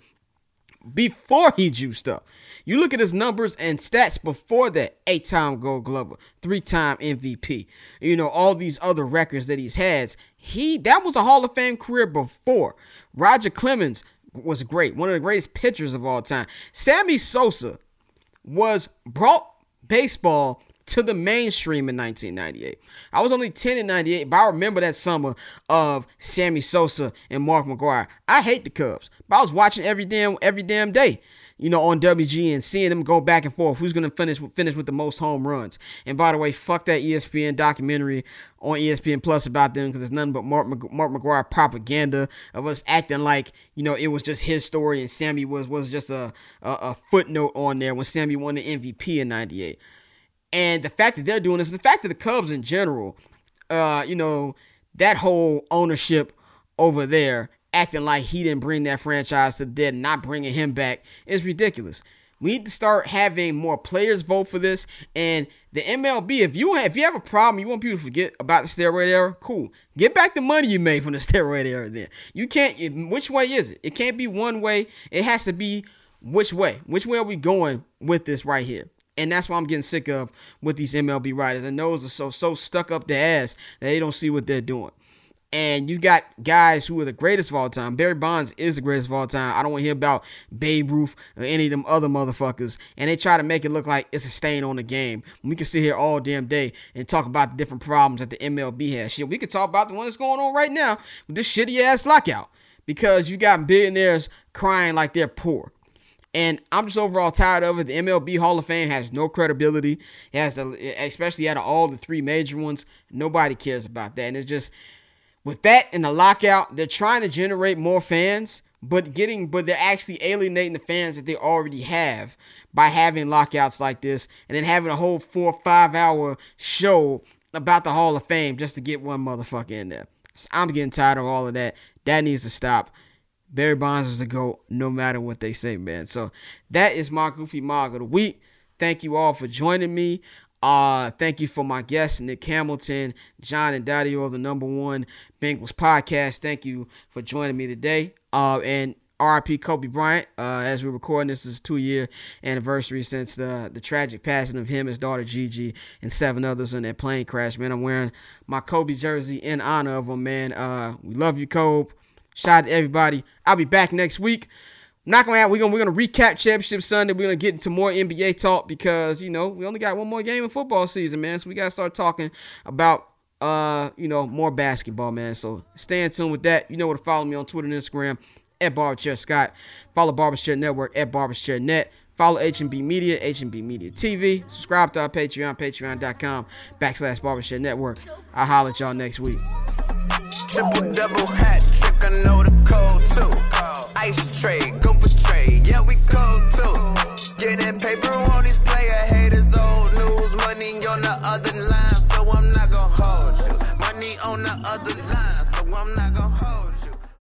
Speaker 2: before he juiced up. You look at his numbers and stats before that eight time gold glover, three time MVP, you know, all these other records that he's had. He that was a Hall of Fame career before. Roger Clemens was great, one of the greatest pitchers of all time. Sammy Sosa was brought baseball to the mainstream in 1998. I was only 10 in 98, but I remember that summer of Sammy Sosa and Mark McGwire. I hate the Cubs, but I was watching every damn every damn day you know, on WGN and seeing them go back and forth. Who's going to finish finish with the most home runs? And by the way, fuck that ESPN documentary on ESPN Plus about them because it's nothing but Mark, Mark McGwire propaganda of us acting like you know it was just his story and Sammy was was just a, a, a footnote on there when Sammy won the MVP in '98. And the fact that they're doing this, the fact that the Cubs in general, uh, you know, that whole ownership over there acting like he didn't bring that franchise to the dead not bringing him back is ridiculous. We need to start having more players vote for this. And the MLB, if you have, if you have a problem, you want people to forget about the steroid era, cool. Get back the money you made from the steroid era. Then you can't. Which way is it? It can't be one way. It has to be which way. Which way are we going with this right here? And that's why I'm getting sick of with these MLB writers. Their nose are so so stuck up their ass that they don't see what they're doing. And you got guys who are the greatest of all time. Barry Bonds is the greatest of all time. I don't want to hear about Babe Ruth or any of them other motherfuckers. And they try to make it look like it's a stain on the game. We can sit here all damn day and talk about the different problems that the MLB has. Shit, we could talk about the one that's going on right now with this shitty ass lockout. Because you got billionaires crying like they're poor. And I'm just overall tired of it. The MLB Hall of Fame has no credibility. It has, especially out of all the three major ones, nobody cares about that. And it's just with that and the lockout, they're trying to generate more fans, but getting but they're actually alienating the fans that they already have by having lockouts like this and then having a whole four or five hour show about the Hall of Fame just to get one motherfucker in there. So I'm getting tired of all of that. That needs to stop. Barry Bonds is the GOAT no matter what they say, man. So that is my Goofy Mog of the Week. Thank you all for joining me. Uh, thank you for my guests, Nick Hamilton, John and Dario, the number one Bengals podcast. Thank you for joining me today. Uh, and RIP Kobe Bryant. Uh, as we're recording, this is two year anniversary since the the tragic passing of him, his daughter Gigi, and seven others in that plane crash. Man, I'm wearing my Kobe jersey in honor of him. Man, uh, we love you, Kobe. Shout out to everybody. I'll be back next week not gonna have, we're gonna we're gonna recap championship Sunday. We're gonna get into more NBA talk because you know we only got one more game in football season, man. So we gotta start talking about uh you know more basketball, man. So stay in tune with that. You know where to follow me on Twitter and Instagram at Barberchair Scott. Follow Barberchair Network at Barberchair Net. Follow HMB Media, HMB Media TV. Subscribe to our Patreon, patreon.com backslash Barberchair Network. I'll holler at y'all next week. Triple double hat trick, I know the code too. Ice trade, go for trade, yeah, we cold too. Getting paper on these player haters, old news, money on the other line, so I'm not gonna hold you. Money on the other line, so I'm not gonna hold